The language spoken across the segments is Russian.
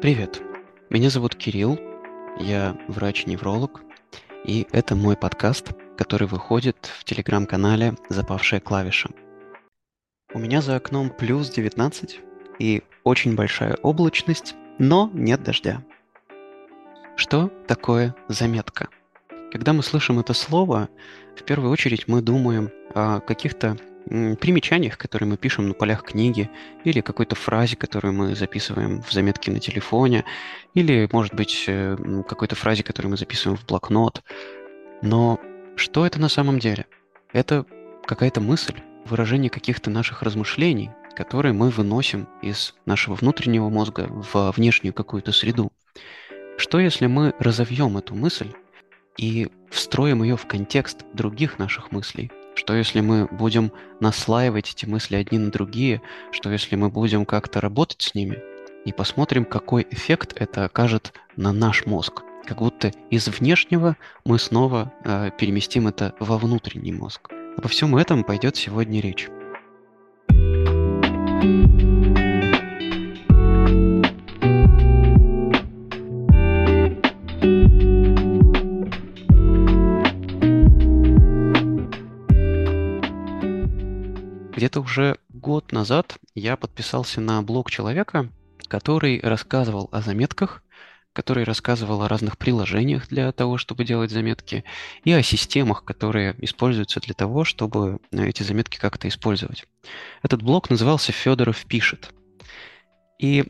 Привет, меня зовут Кирилл, я врач-невролог, и это мой подкаст, который выходит в телеграм-канале «Запавшая клавиша». У меня за окном плюс 19 и очень большая облачность, но нет дождя. Что такое заметка? Когда мы слышим это слово, в первую очередь мы думаем о каких-то примечаниях, которые мы пишем на полях книги, или какой-то фразе, которую мы записываем в заметке на телефоне, или, может быть, э, какой-то фразе, которую мы записываем в блокнот. Но что это на самом деле? Это какая-то мысль, выражение каких-то наших размышлений, которые мы выносим из нашего внутреннего мозга в внешнюю какую-то среду. Что если мы разовьем эту мысль и встроим ее в контекст других наших мыслей? Что если мы будем наслаивать эти мысли одни на другие? Что если мы будем как-то работать с ними? И посмотрим, какой эффект это окажет на наш мозг. Как будто из внешнего мы снова э, переместим это во внутренний мозг. Обо всем этом пойдет сегодня речь. Где-то уже год назад я подписался на блог человека, который рассказывал о заметках, который рассказывал о разных приложениях для того, чтобы делать заметки, и о системах, которые используются для того, чтобы эти заметки как-то использовать. Этот блог назывался «Федоров пишет». И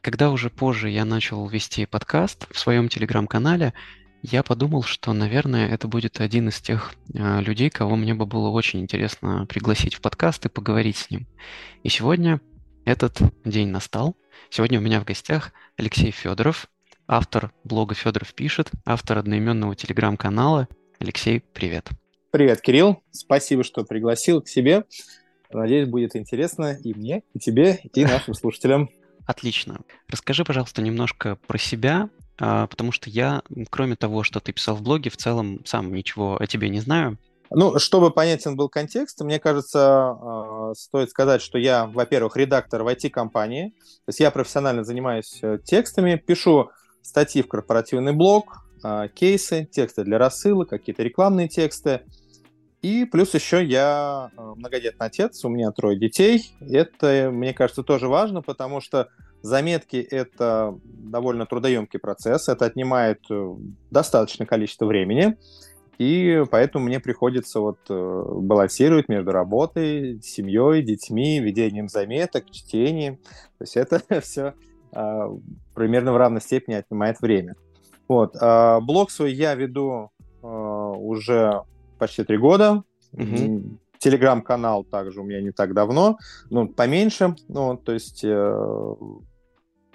когда уже позже я начал вести подкаст в своем телеграм-канале, я подумал, что, наверное, это будет один из тех э, людей, кого мне бы было очень интересно пригласить в подкаст и поговорить с ним. И сегодня этот день настал. Сегодня у меня в гостях Алексей Федоров, автор блога Федоров пишет, автор одноименного телеграм-канала. Алексей, привет. Привет, Кирилл. Спасибо, что пригласил к себе. Надеюсь, будет интересно и мне, и тебе, и нашим слушателям. Отлично. Расскажи, пожалуйста, немножко про себя, потому что я, кроме того, что ты писал в блоге, в целом сам ничего о тебе не знаю. Ну, чтобы понятен был контекст, мне кажется, а, стоит сказать, что я, во-первых, редактор в IT-компании, то есть я профессионально занимаюсь э, текстами, пишу статьи в корпоративный блог, а, кейсы, тексты для рассылок, какие-то рекламные тексты. И плюс еще я многодетный отец, у меня трое детей. Это, мне кажется, тоже важно, потому что Заметки — это довольно трудоемкий процесс, это отнимает э, достаточное количество времени, и поэтому мне приходится вот э, балансировать между работой, семьей, детьми, ведением заметок, чтением. То есть это все а, примерно в равной степени отнимает время. Вот. А, блог свой я веду а, уже почти три года. Угу. Телеграм-канал также у меня не так давно, ну, поменьше. Ну, то есть э,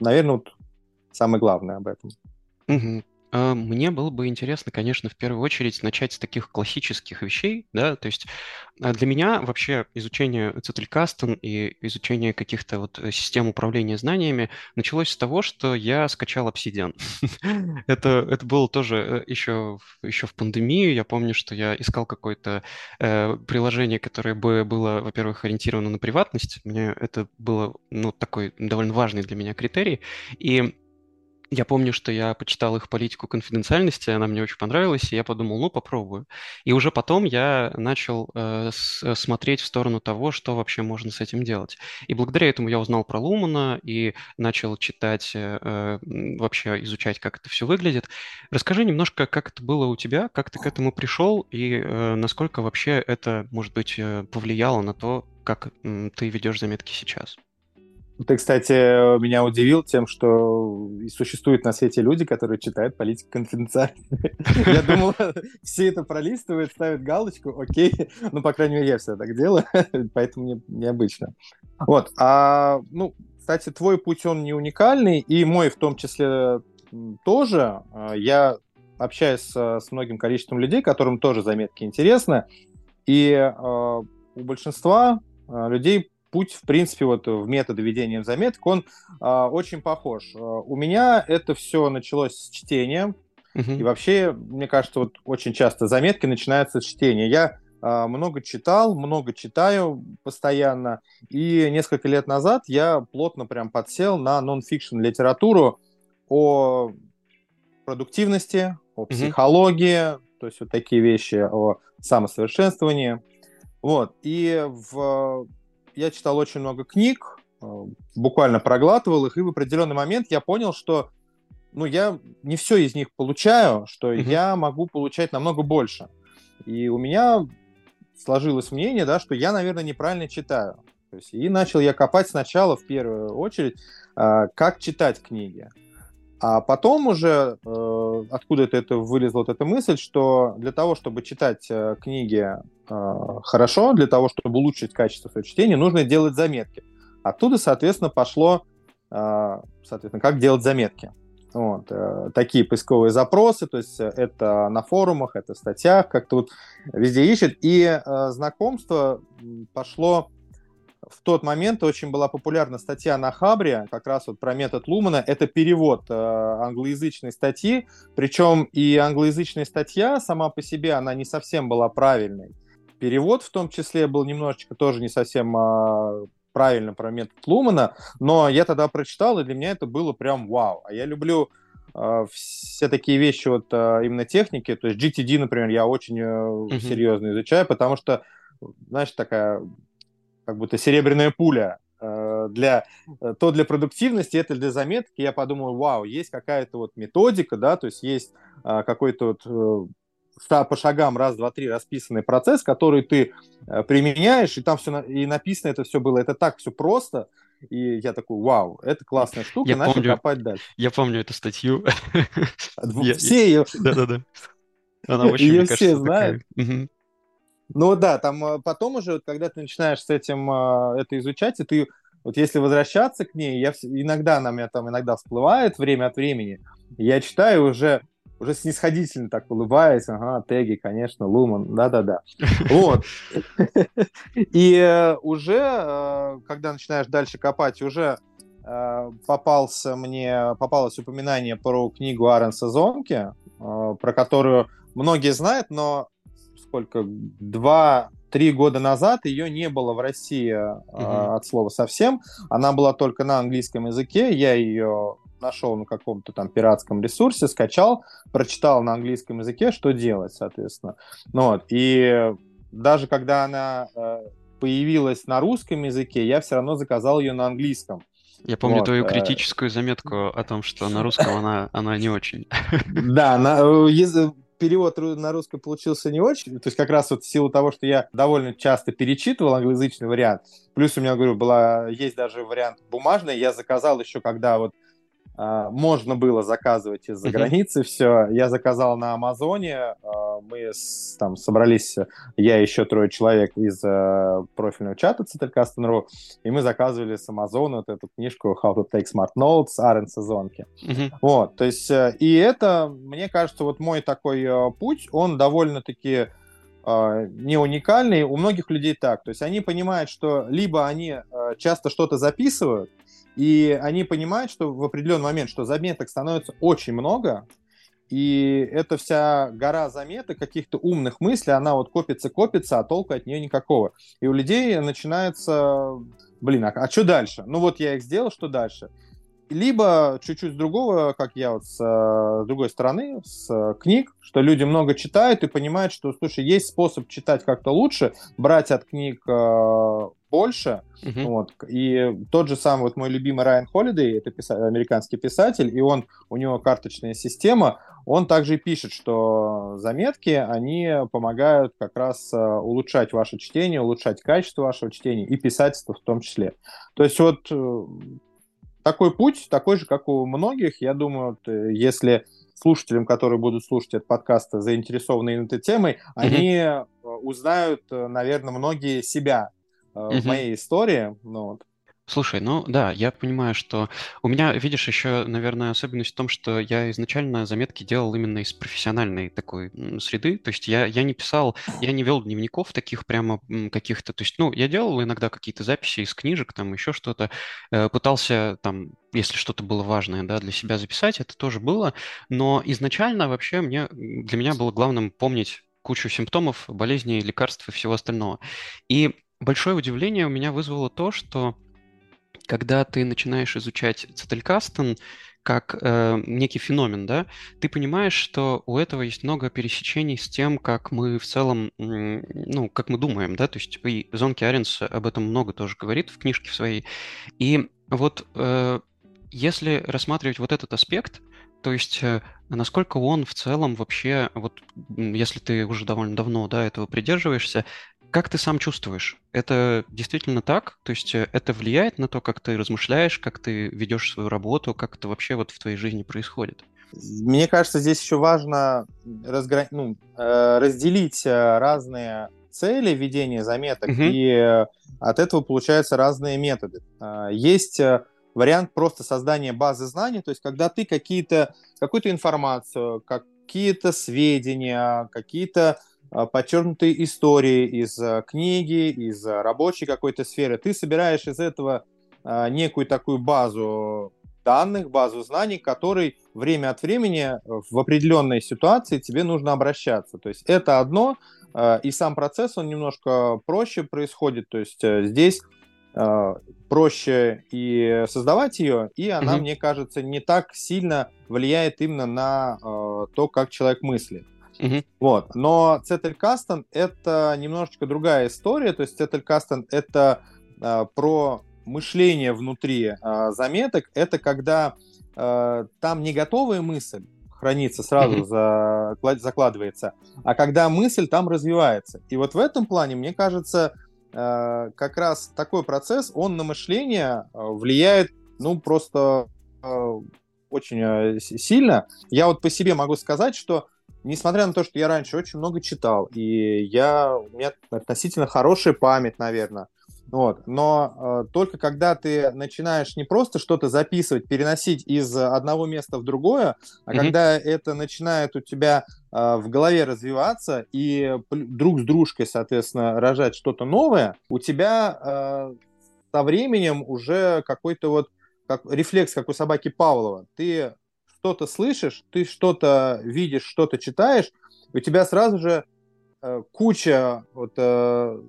наверное, вот самое главное об этом. Угу. Мне было бы интересно, конечно, в первую очередь начать с таких классических вещей, да, то есть а, для меня вообще изучение Цитрикастен и изучение каких-то вот э, систем управления знаниями началось с того, что я скачал Obsidian. это, это было тоже еще, э, еще в пандемию, я помню, что я искал какое-то э, приложение, которое бы было, во-первых, ориентировано на приватность, мне это было, ну, такой довольно важный для меня критерий, и я помню, что я почитал их политику конфиденциальности, она мне очень понравилась, и я подумал, ну, попробую. И уже потом я начал э, э, смотреть в сторону того, что вообще можно с этим делать. И благодаря этому я узнал про Лумана и начал читать, э, э вообще изучать, как это все выглядит. Расскажи немножко, как это было у тебя, как ты к этому пришел, и э, насколько вообще это, может быть, э, повлияло на то, как э, ты ведешь заметки сейчас. Ты, кстати, меня удивил тем, что существуют на свете люди, которые читают политику конфиденциально. Я думал, все это пролистывают, ставят галочку, окей. Ну, по крайней мере, я все так делаю, поэтому мне необычно. Вот. А, ну, кстати, твой путь, он не уникальный, и мой в том числе тоже. А, я общаюсь с многим количеством людей, которым тоже заметки интересны, и а, у большинства людей путь, в принципе, вот в методы ведения заметок, он а, очень похож. А, у меня это все началось с чтения. Uh-huh. И вообще, мне кажется, вот очень часто заметки начинаются с чтения. Я а, много читал, много читаю постоянно. И несколько лет назад я плотно прям подсел на нон-фикшн литературу о продуктивности, о психологии, mm-hmm. то есть вот такие вещи, о самосовершенствовании. Вот. И в... я читал очень много книг, э, буквально проглатывал их, и в определенный момент я понял, что ну, я не все из них получаю, что mm-hmm. я могу получать намного больше. И у меня сложилось мнение, да, что я, наверное, неправильно читаю. То есть, и начал я копать сначала, в первую очередь, э, как читать книги. А потом уже э, откуда-то это вылезла вот эта мысль, что для того, чтобы читать э, книги э, хорошо, для того, чтобы улучшить качество своего чтения, нужно делать заметки. Оттуда, соответственно, пошло, соответственно, как делать заметки. Вот, такие поисковые запросы, то есть это на форумах, это в статьях, как-то вот везде ищет. И знакомство пошло в тот момент очень была популярна статья на Хабре, как раз вот про метод Лумана. Это перевод э, англоязычной статьи, причем и англоязычная статья сама по себе, она не совсем была правильной. Перевод в том числе был немножечко тоже не совсем э, правильно про метод Лумана, но я тогда прочитал, и для меня это было прям вау. А я люблю э, все такие вещи, вот э, именно техники, то есть GTD, например, я очень э, mm-hmm. серьезно изучаю, потому что, знаешь, такая как будто серебряная пуля э, для э, то для продуктивности, это для заметки. Я подумал, вау, есть какая-то вот методика, да, то есть есть э, какой-то вот по шагам раз, два, три расписанный процесс, который ты применяешь, и там все и написано это все было. Это так все просто. И я такой, вау, это классная штука, я начал помню, копать дальше. Я помню эту статью. Все ее... Да-да-да. Она очень, ее все знают. Ну да, там э, потом уже, когда ты начинаешь с этим э, это изучать, и ты вот если возвращаться к ней, я иногда она меня там иногда всплывает время от времени, я читаю уже уже снисходительно так улыбаясь, ага, теги, конечно, Луман, да-да-да. Вот. И э, уже, когда начинаешь дальше копать, уже попался мне, попалось упоминание про книгу Аренса Зонки, про которую многие знают, но сколько, два-три года назад ее не было в России mm-hmm. от слова совсем. Она была только на английском языке. Я ее нашел на каком-то там пиратском ресурсе, скачал, прочитал на английском языке, что делать, соответственно. Ну, вот. И даже когда она э, появилась на русском языке, я все равно заказал ее на английском. Я помню вот. твою э, критическую заметку о том, что на русском она, она не очень. Да, на, э, перевод на русский получился не очень. То есть как раз вот в силу того, что я довольно часто перечитывал англоязычный вариант, плюс у меня, говорю, была, есть даже вариант бумажный, я заказал еще, когда вот можно было заказывать из-за границы все. Я заказал на Амазоне. А, мы с, там собрались, я и еще трое человек из uh, профильного чата Циталькастен.ру, и мы заказывали с Амазона вот эту книжку How to Take Smart Notes Арен Сезонки. Вот, то есть, э, и это, мне кажется, вот мой такой э, путь, он довольно-таки не уникальный. У многих людей так. То есть они понимают, что либо они часто что-то записывают, и они понимают, что в определенный момент, что заметок становится очень много, и эта вся гора заметок, каких-то умных мыслей, она вот копится-копится, а толку от нее никакого. И у людей начинается, блин, а, а что дальше? Ну вот я их сделал, что дальше? либо чуть-чуть другого, как я вот с, с другой стороны, с книг, что люди много читают и понимают, что, слушай, есть способ читать как-то лучше, брать от книг э, больше. Uh-huh. Вот. И тот же самый вот мой любимый Райан Холидей, это писа- американский писатель, и он, у него карточная система, он также пишет, что заметки, они помогают как раз э, улучшать ваше чтение, улучшать качество вашего чтения и писательство в том числе. То есть вот э, такой путь, такой же, как у многих. Я думаю, если слушателям, которые будут слушать этот подкаст, заинтересованы этой темой, mm-hmm. они э, узнают, э, наверное, многие себя mm-hmm. в моей истории. Ну, вот. Слушай, ну да, я понимаю, что у меня, видишь, еще, наверное, особенность в том, что я изначально заметки делал именно из профессиональной такой среды, то есть я, я не писал, я не вел дневников таких прямо каких-то, то есть, ну, я делал иногда какие-то записи из книжек, там еще что-то, э, пытался там, если что-то было важное, да, для себя записать, это тоже было, но изначально вообще мне, для меня было главным помнить кучу симптомов, болезней, лекарств и всего остального. И большое удивление у меня вызвало то, что когда ты начинаешь изучать Цетелькастен как э, некий феномен, да, ты понимаешь, что у этого есть много пересечений с тем, как мы в целом, ну, как мы думаем, да, то есть и Зонки Аренс об этом много тоже говорит в книжке своей. И вот э, если рассматривать вот этот аспект, то есть э, насколько он в целом вообще, вот если ты уже довольно давно, да, этого придерживаешься, как ты сам чувствуешь? Это действительно так? То есть э, это влияет на то, как ты размышляешь, как ты ведешь свою работу, как это вообще вот в твоей жизни происходит? Мне кажется, здесь еще важно разгра... ну, э, разделить э, разные цели ведения заметок, угу. и от этого получаются разные методы. Есть вариант просто создания базы знаний, то есть когда ты какие-то, какую-то информацию, какие-то сведения, какие-то подчеркнутые истории из а, книги, из а, рабочей какой-то сферы. Ты собираешь из этого некую такую базу данных, базу знаний, которой время от времени в определенной ситуации тебе нужно обращаться. То есть это одно, и сам процесс, он немножко проще происходит. То есть э, здесь проще и создавать ее, и она, mm-hmm. мне кажется, не так сильно влияет именно на то, как человек мыслит. Угу. Вот. Но Цетель Кастон это немножечко другая история. То есть Цетель Кастон это э, про мышление внутри э, заметок. Это когда э, там не готовая мысль хранится сразу, угу. за, закладывается, а когда мысль там развивается. И вот в этом плане, мне кажется, э, как раз такой процесс, он на мышление влияет, ну, просто э, очень сильно. Я вот по себе могу сказать, что несмотря на то, что я раньше очень много читал, и я, у меня относительно хорошая память, наверное, вот. Но э, только когда ты начинаешь не просто что-то записывать, переносить из одного места в другое, а mm-hmm. когда это начинает у тебя э, в голове развиваться и друг с дружкой, соответственно, рожать что-то новое, у тебя э, со временем уже какой-то вот как, рефлекс, как у собаки Павлова. Ты что-то слышишь, ты что-то видишь, что-то читаешь, у тебя сразу же э, куча, вот, э,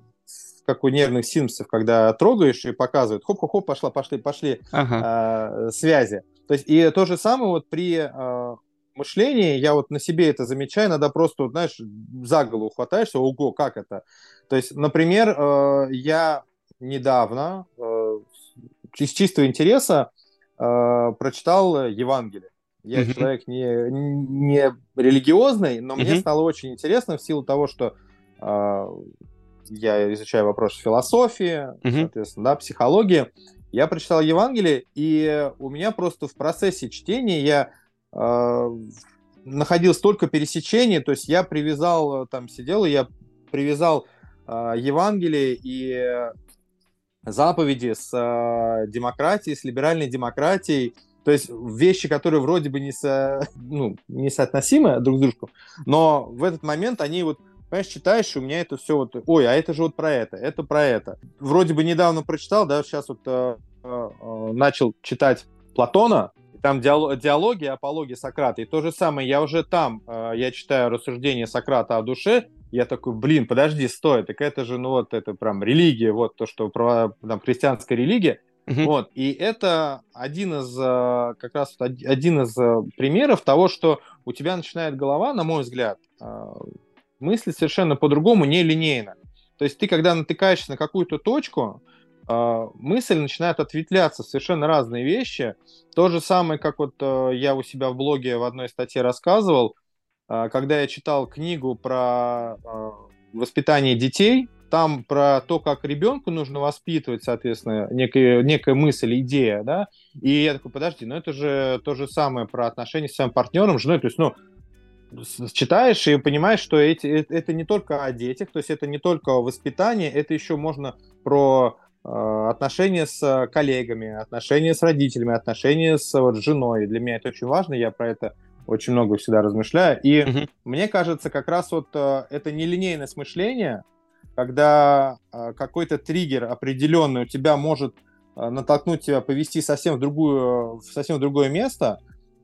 как у нервных симпсов, когда трогаешь и показывают, хоп-хоп-хоп, пошла, пошли, пошли ага. э, связи. То есть и то же самое вот при э, мышлении, я вот на себе это замечаю, иногда просто, вот, знаешь, за голову хватаешься, ого, как это? То есть, например, э, я недавно э, из чистого интереса э, прочитал Евангелие. Я mm-hmm. человек не, не религиозный, но mm-hmm. мне стало очень интересно в силу того, что э, я изучаю вопросы философии, mm-hmm. соответственно, да, психологии. Я прочитал Евангелие, и у меня просто в процессе чтения я э, находил столько пересечений, то есть я привязал, там сидел, и я привязал э, Евангелие и заповеди с э, демократией, с либеральной демократией, то есть вещи, которые вроде бы не, со, ну, не соотносимы друг с другом, но в этот момент они вот понимаешь, читаешь, и у меня это все вот, ой, а это же вот про это, это про это. Вроде бы недавно прочитал, да, сейчас вот э, э, начал читать Платона, там диалог, диалоги, апологии Сократа, и то же самое, я уже там, э, я читаю рассуждения Сократа о душе, я такой, блин, подожди, стой, так это же, ну вот, это прям религия, вот то, что про, там, христианская религия, Угу. Вот, и это один из, э, как раз один из э, примеров того, что у тебя начинает голова, на мой взгляд, э, мыслить совершенно по-другому, не линейно. То есть ты, когда натыкаешься на какую-то точку, мысль начинает ответвляться в совершенно разные вещи. То же самое, как вот я у себя в блоге в одной статье рассказывал, когда я читал книгу про воспитание детей, там про то, как ребенку нужно воспитывать, соответственно, некая, некая мысль, идея, да, и я такой, подожди, ну это же то же самое про отношения с своим партнером, женой, то есть, ну, читаешь и понимаешь, что эти, э, это не только о детях, то есть это не только о воспитании, это еще можно про э, отношения с коллегами, отношения с родителями, отношения с вот, женой. Для меня это очень важно, я про это очень много всегда размышляю. И угу. мне кажется, как раз вот э, это нелинейность мышления, когда э, какой-то триггер определенный у тебя может э, натолкнуть тебя повести совсем в другую, в совсем в другое место.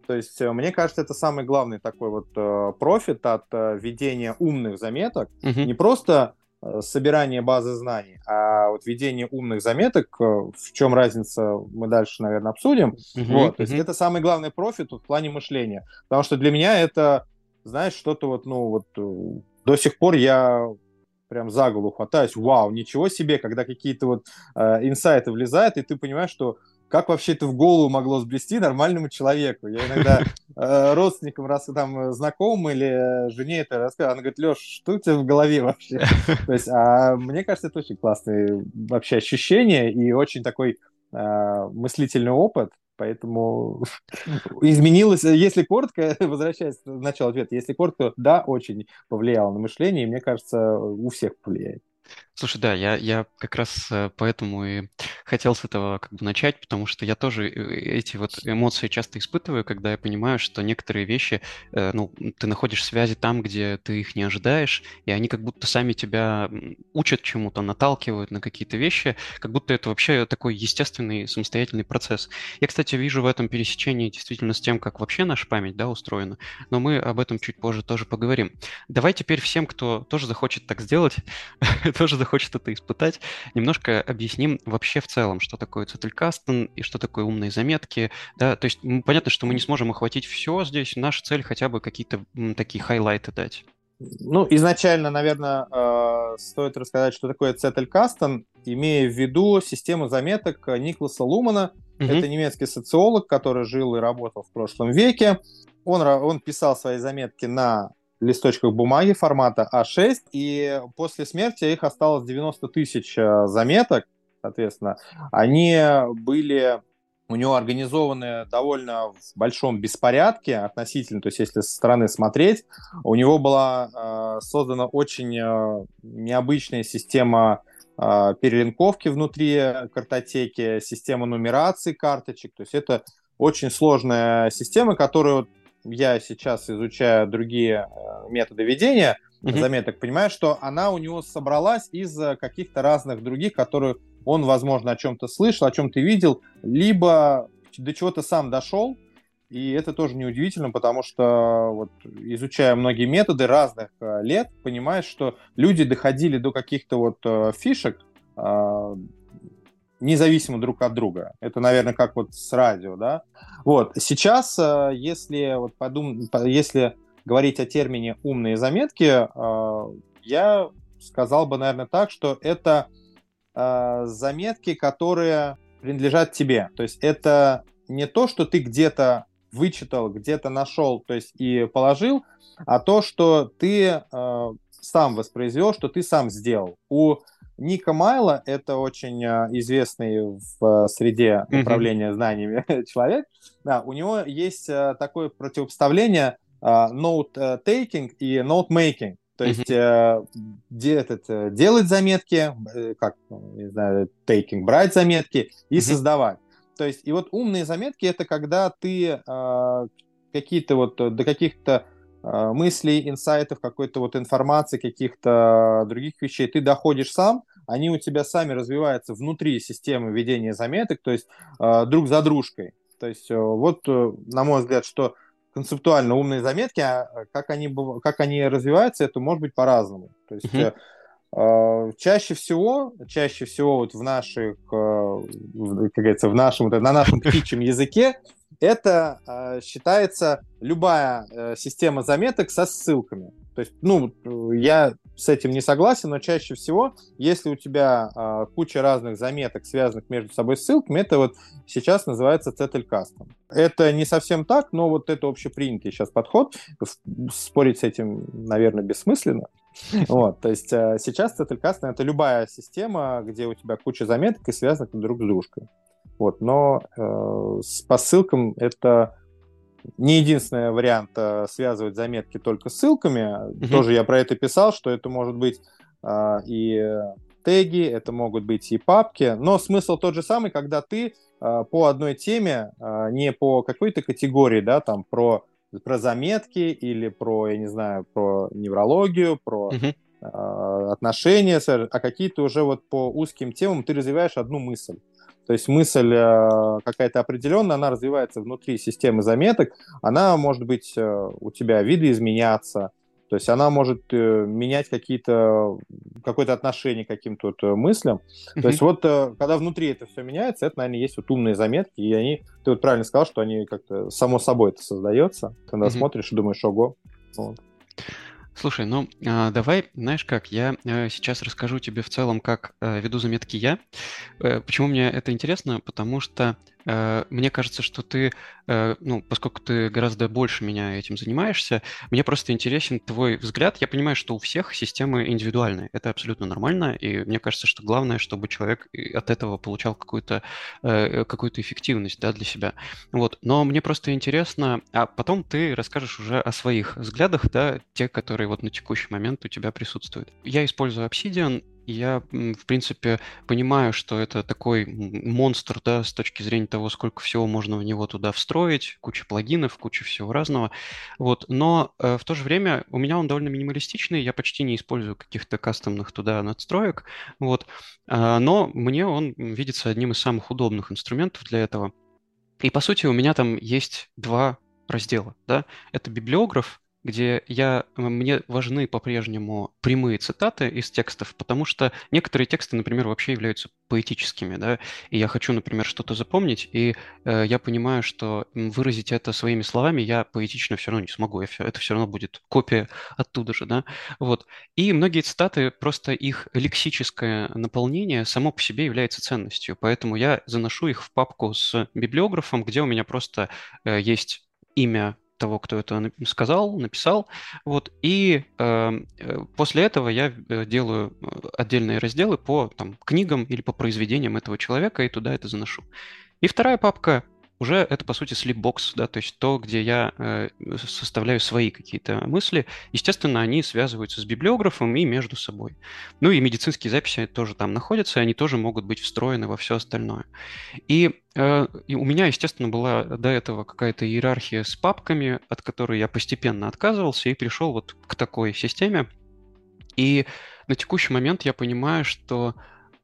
То есть, э, мне кажется, это самый главный такой вот э, профит от э, ведения умных заметок. Угу. Не просто собирание базы знаний, а вот ведение умных заметок, в чем разница, мы дальше, наверное, обсудим. Угу, вот, угу. То есть, это самый главный профит в плане мышления. Потому что для меня это, знаешь, что-то вот, ну, вот до сих пор я прям за голову хватаюсь, вау, ничего себе, когда какие-то вот э, инсайты влезают, и ты понимаешь, что как вообще это в голову могло сблести нормальному человеку? Я иногда э, родственникам, раз там знаком или жене это рассказываю, она говорит, Леш, что у тебя в голове вообще? То есть, а мне кажется, это очень классное вообще ощущение и очень такой э, мыслительный опыт, Поэтому изменилось, если коротко, возвращаясь к началу ответа, если коротко, да, очень повлияло на мышление, и мне кажется, у всех повлияет. Слушай, да, я, я как раз э, поэтому и хотел с этого как бы начать, потому что я тоже э, эти вот эмоции часто испытываю, когда я понимаю, что некоторые вещи, э, ну, ты находишь связи там, где ты их не ожидаешь, и они как будто сами тебя учат чему-то, наталкивают на какие-то вещи, как будто это вообще такой естественный самостоятельный процесс. Я, кстати, вижу в этом пересечении действительно с тем, как вообще наша память, да, устроена, но мы об этом чуть позже тоже поговорим. Давай теперь всем, кто тоже захочет так сделать, тоже захочет это испытать, немножко объясним вообще в целом, что такое Цетелькастен и что такое умные заметки. Да, то есть понятно, что мы не сможем охватить все здесь. Наша цель хотя бы какие-то такие хайлайты дать. Ну, изначально, наверное, э, стоит рассказать, что такое Цетелькастен, имея в виду систему заметок Никласа Лумана. Угу. Это немецкий социолог, который жил и работал в прошлом веке. Он, он писал свои заметки на листочках бумаги формата А6, и после смерти их осталось 90 тысяч э, заметок, соответственно. Они были у него организованы довольно в большом беспорядке относительно, то есть если со стороны смотреть, у него была э, создана очень э, необычная система э, перелинковки внутри картотеки, система нумерации карточек, то есть это очень сложная система, которую я сейчас изучаю другие э, методы ведения заметок, понимаю, что она у него собралась из каких-то разных других, которые он, возможно, о чем-то слышал, о чем-то видел, либо до чего-то сам дошел, и это тоже неудивительно, потому что вот, изучая многие методы разных э, лет, понимаешь, что люди доходили до каких-то вот э, фишек, независимо друг от друга. Это, наверное, как вот с радио, да. Вот сейчас, э, если вот подум... если говорить о термине умные заметки, э, я сказал бы, наверное, так, что это э, заметки, которые принадлежат тебе. То есть это не то, что ты где-то вычитал, где-то нашел, то есть и положил, а то, что ты сам воспроизвел, что ты сам сделал. У Ника Майла — это очень а, известный в среде управления знаниями человек. Да, у него есть а, такое противопоставление а, note-taking и note-making. То есть mm-hmm. де, этот, делать заметки, э, как, не знаю, taking, брать заметки и mm-hmm. создавать. То есть, и вот умные заметки это когда ты э, какие-то вот до каких-то э, мыслей, инсайтов, какой-то вот информации, каких-то других вещей ты доходишь сам, они у тебя сами развиваются внутри системы ведения заметок, то есть э, друг за дружкой. То есть э, вот, э, на мой взгляд, что концептуально умные заметки, а как они, как они развиваются, это может быть по-разному. То есть mm-hmm. э, чаще всего, чаще всего вот в наших, э, как говорится, в нашем, на нашем птичьем языке это э, считается любая э, система заметок со ссылками. То есть, ну, я с этим не согласен, но чаще всего, если у тебя э, куча разных заметок, связанных между собой ссылками, это вот сейчас называется Cettelcast. Это не совсем так, но вот это общепринятый сейчас подход. Спорить с этим, наверное, бессмысленно. Вот, то есть э, сейчас Cettelcast — это любая система, где у тебя куча заметок и связанных друг с дружкой. Вот, но э, с, по ссылкам это не единственный вариант э, связывать заметки только ссылками. Mm-hmm. Тоже я про это писал, что это может быть э, и теги, это могут быть и папки, но смысл тот же самый, когда ты э, по одной теме, не по какой-то категории, да, там про про заметки или про, я не знаю, про неврологию, про mm-hmm. э, отношения, а какие-то уже вот по узким темам ты развиваешь одну мысль. То есть мысль э, какая-то определенная, она развивается внутри системы заметок, она может быть э, у тебя видоизменяться, то есть она может э, менять какие-то, какое-то отношение к каким-то вот мыслям. Mm-hmm. То есть вот когда внутри это все меняется, это, наверное, есть вот умные заметки, и они, ты вот правильно сказал, что они как-то само собой это создается. Когда mm-hmm. смотришь и думаешь, ого. Вот. Слушай, ну а, давай, знаешь как, я а, сейчас расскажу тебе в целом, как а, веду заметки я. А, почему мне это интересно? Потому что Э, мне кажется, что ты, э, ну, поскольку ты гораздо больше меня этим занимаешься, мне просто интересен твой взгляд. Я понимаю, что у всех системы индивидуальные. Это абсолютно нормально, и мне кажется, что главное, чтобы человек от этого получал какую-то э, какую эффективность да, для себя. Вот. Но мне просто интересно, а потом ты расскажешь уже о своих взглядах, да, те, которые вот на текущий момент у тебя присутствуют. Я использую Obsidian, я, в принципе, понимаю, что это такой монстр, да, с точки зрения того, сколько всего можно в него туда встроить, куча плагинов, куча всего разного. Вот. Но э, в то же время у меня он довольно минималистичный, я почти не использую каких-то кастомных туда надстроек. Вот. Э, но мне он видится одним из самых удобных инструментов для этого. И, по сути, у меня там есть два раздела. Да? Это библиограф, где я, мне важны по-прежнему прямые цитаты из текстов, потому что некоторые тексты, например, вообще являются поэтическими, да, и я хочу, например, что-то запомнить, и э, я понимаю, что выразить это своими словами я поэтично все равно не смогу, все, это все равно будет копия оттуда же, да, вот. И многие цитаты, просто их лексическое наполнение само по себе является ценностью, поэтому я заношу их в папку с библиографом, где у меня просто э, есть имя того, кто это сказал, написал. Вот, и эм, э, после этого я э, делаю э, отдельные разделы по там, книгам или по произведениям этого человека, и туда это заношу. И вторая папка уже это, по сути, слипбокс, да, то есть то, где я э, составляю свои какие-то мысли. Естественно, они связываются с библиографом и между собой. Ну и медицинские записи тоже там находятся, и они тоже могут быть встроены во все остальное. И, э, и у меня, естественно, была до этого какая-то иерархия с папками, от которой я постепенно отказывался и пришел вот к такой системе. И на текущий момент я понимаю, что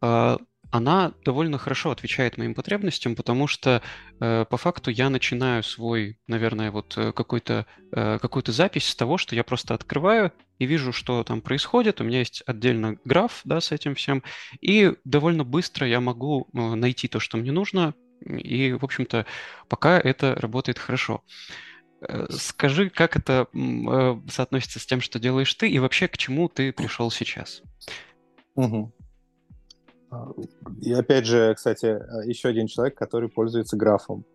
э, она довольно хорошо отвечает моим потребностям, потому что э, по факту я начинаю свой, наверное, вот э, какой-то, э, какую-то запись с того, что я просто открываю и вижу, что там происходит. У меня есть отдельно граф да, с этим всем, и довольно быстро я могу э, найти то, что мне нужно, и, в общем-то, пока это работает хорошо. Э, скажи, как это соотносится с тем, что делаешь ты, и вообще к чему ты пришел сейчас? Угу. И опять же, кстати, еще один человек, который пользуется графом.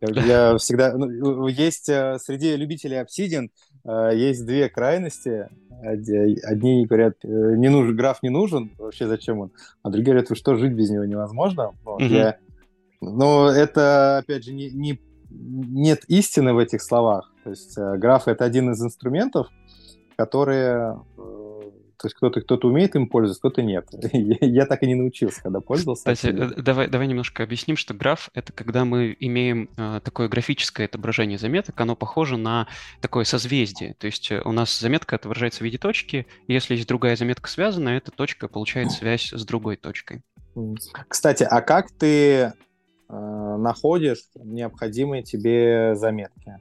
Я всегда... Ну, есть э, среди любителей Obsidian э, есть две крайности. Одни говорят, э, не нужен, граф не нужен, вообще зачем он? А другие говорят, вы что, жить без него невозможно? Вот, mm-hmm. я... Но это, опять же, не, не, нет истины в этих словах. То есть граф — это один из инструментов, которые то есть кто-то кто умеет им пользоваться, кто-то нет. Я так и не научился, когда пользовался. Кстати, э, давай, давай немножко объясним, что граф — это когда мы имеем э, такое графическое отображение заметок, оно похоже на такое созвездие. То есть э, у нас заметка отображается в виде точки, и если есть другая заметка связанная, эта точка получает связь с другой точкой. Кстати, а как ты э, находишь необходимые тебе заметки?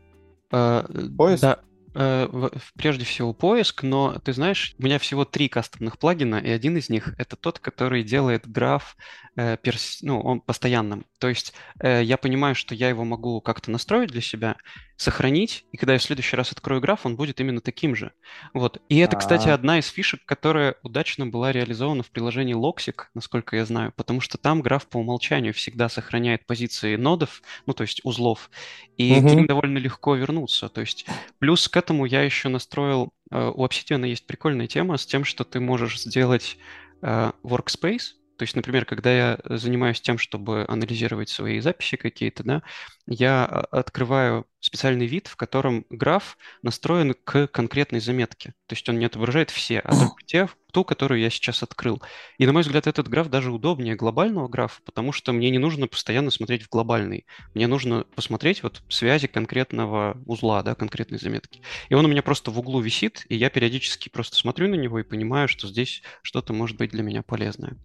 Поиск? Да, Э, прежде всего поиск, но ты знаешь, у меня всего три кастомных плагина, и один из них это тот, который делает граф э, перс... ну, он постоянным. То есть э, я понимаю, что я его могу как-то настроить для себя, сохранить, и когда я в следующий раз открою граф, он будет именно таким же. Вот. И это, кстати, А-а-а. одна из фишек, которая удачно была реализована в приложении Loxic, насколько я знаю, потому что там граф по умолчанию всегда сохраняет позиции нодов, ну, то есть узлов, и угу. к ним довольно легко вернуться. То есть плюс к этому я еще настроил... Э, у Obsidian есть прикольная тема с тем, что ты можешь сделать э, workspace, то есть, например, когда я занимаюсь тем, чтобы анализировать свои записи какие-то, да, я а, открываю специальный вид, в котором граф настроен к конкретной заметке. То есть он не отображает все, а только те, ту, которую я сейчас открыл. И, на мой взгляд, этот граф даже удобнее глобального графа, потому что мне не нужно постоянно смотреть в глобальный. Мне нужно посмотреть вот связи конкретного узла, да, конкретной заметки. И он у меня просто в углу висит, и я периодически просто смотрю на него и понимаю, что здесь что-то может быть для меня полезное.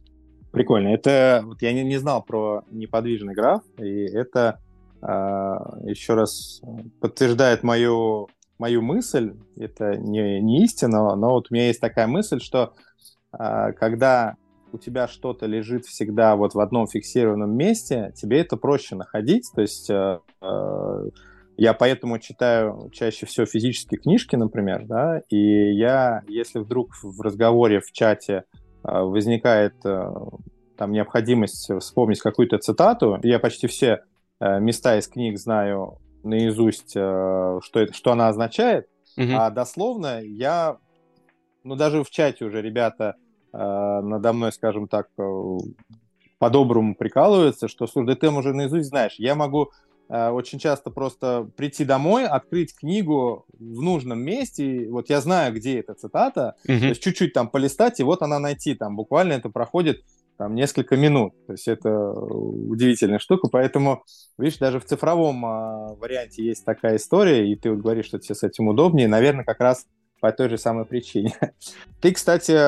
Прикольно. Это вот я не, не знал про неподвижный граф, и это э, еще раз подтверждает мою, мою мысль. Это не, не истина, но вот у меня есть такая мысль, что э, когда у тебя что-то лежит всегда вот в одном фиксированном месте, тебе это проще находить. То есть э, э, я поэтому читаю чаще всего физические книжки, например, да, и я, если вдруг в разговоре в чате возникает э, там необходимость вспомнить какую-то цитату, я почти все э, места из книг знаю наизусть, э, что, это, что она означает, mm-hmm. а дословно я, ну даже в чате уже ребята надо мной, скажем так, по-доброму прикалываются, что, слушай, да ты уже наизусть знаешь. Я могу очень часто просто прийти домой, открыть книгу в нужном месте, вот я знаю, где эта цитата, mm-hmm. то есть чуть-чуть там полистать, и вот она найти, там буквально это проходит там несколько минут, то есть это удивительная штука, поэтому, видишь, даже в цифровом э, варианте есть такая история, и ты вот говоришь, что тебе с этим удобнее, наверное, как раз по той же самой причине. Ты, кстати,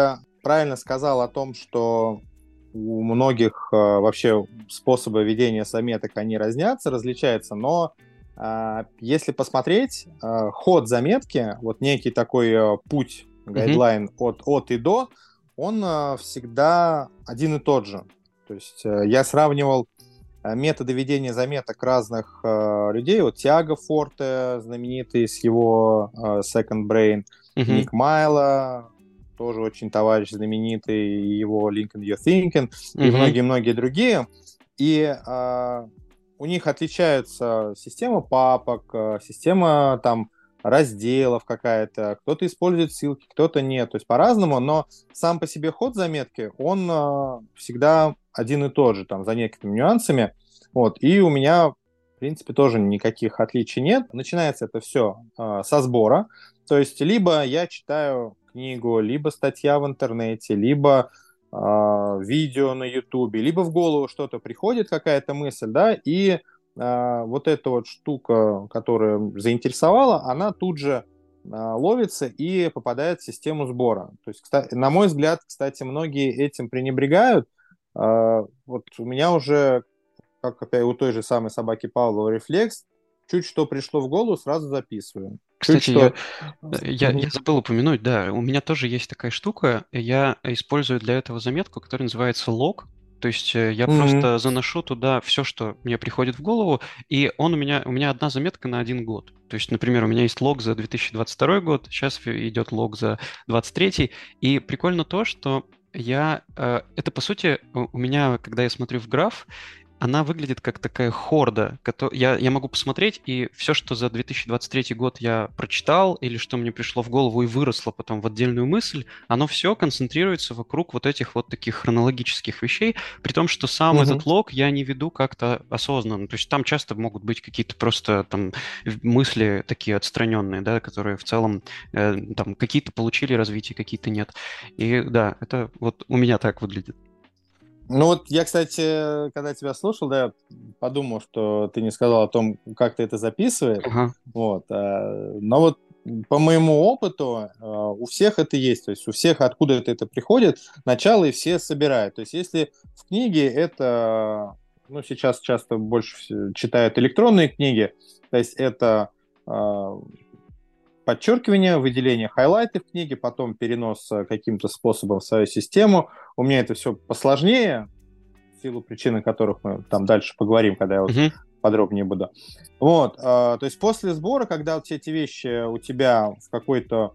правильно сказал о том, что у многих э, вообще способы ведения заметок, они разнятся, различаются, но э, если посмотреть, э, ход заметки, вот некий такой э, путь, гайдлайн mm-hmm. от, от и до, он э, всегда один и тот же. То есть э, я сравнивал э, методы ведения заметок разных э, людей. Вот Тиаго Форте, знаменитый с его э, Second Brain, mm-hmm. Ник Майла, тоже очень товарищ знаменитый, его Lincoln You're Thinking mm-hmm. и многие-многие другие. И э, у них отличается система папок, э, система там разделов какая-то, кто-то использует ссылки, кто-то нет, то есть по-разному, но сам по себе ход заметки, он э, всегда один и тот же, там, за некоторыми нюансами, вот, и у меня, в принципе, тоже никаких отличий нет. Начинается это все э, со сбора, то есть либо я читаю книгу, либо статья в интернете, либо э, видео на Ютубе, либо в голову что-то приходит, какая-то мысль, да, и э, вот эта вот штука, которая заинтересовала, она тут же э, ловится и попадает в систему сбора. То есть, кстати, на мой взгляд, кстати, многие этим пренебрегают. Вот у меня уже, как опять у той же самой собаки Павлова, рефлекс, чуть что пришло в голову, сразу записываю. Кстати, я, я, я забыл упомянуть, да, у меня тоже есть такая штука, я использую для этого заметку, которая называется лог, то есть э, я mm-hmm. просто заношу туда все, что мне приходит в голову, и он у меня, у меня одна заметка на один год. То есть, например, у меня есть лог за 2022 год, сейчас идет лог за 2023, и прикольно то, что я, э, это по сути у меня, когда я смотрю в граф, она выглядит как такая хорда. Я, я могу посмотреть, и все, что за 2023 год я прочитал, или что мне пришло в голову и выросло потом в отдельную мысль, оно все концентрируется вокруг вот этих вот таких хронологических вещей, при том, что сам угу. этот лог я не веду как-то осознанно. То есть там часто могут быть какие-то просто там мысли такие отстраненные, да, которые в целом э, там какие-то получили развитие, какие-то нет. И да, это вот у меня так выглядит. Ну вот я, кстати, когда тебя слушал, да, подумал, что ты не сказал о том, как ты это записываешь. Uh-huh. Вот. Э, но вот по моему опыту э, у всех это есть. То есть у всех откуда это, приходит, начало и все собирают. То есть если в книге это, ну сейчас часто больше читают электронные книги, то есть это э, подчеркивание, выделение хайлайты в книге, потом перенос э, каким-то способом в свою систему. У меня это все посложнее, в силу причин, о которых мы там дальше поговорим, когда я вот uh-huh. подробнее буду. Вот, э, то есть после сбора, когда вот все эти вещи у тебя в какой-то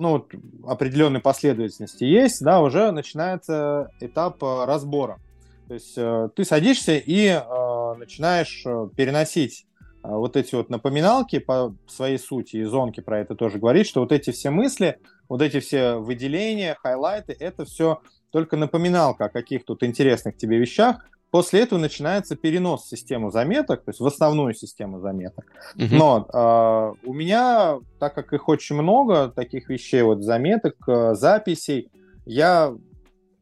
ну, вот, определенной последовательности есть, да, уже начинается этап э, разбора. То есть э, ты садишься и э, начинаешь э, переносить вот эти вот напоминалки по своей сути, и Зонки про это тоже говорит, что вот эти все мысли, вот эти все выделения, хайлайты, это все только напоминалка о каких-то тут интересных тебе вещах. После этого начинается перенос в систему заметок, то есть в основную систему заметок. Uh-huh. Но э, у меня, так как их очень много, таких вещей, вот заметок, э, записей, я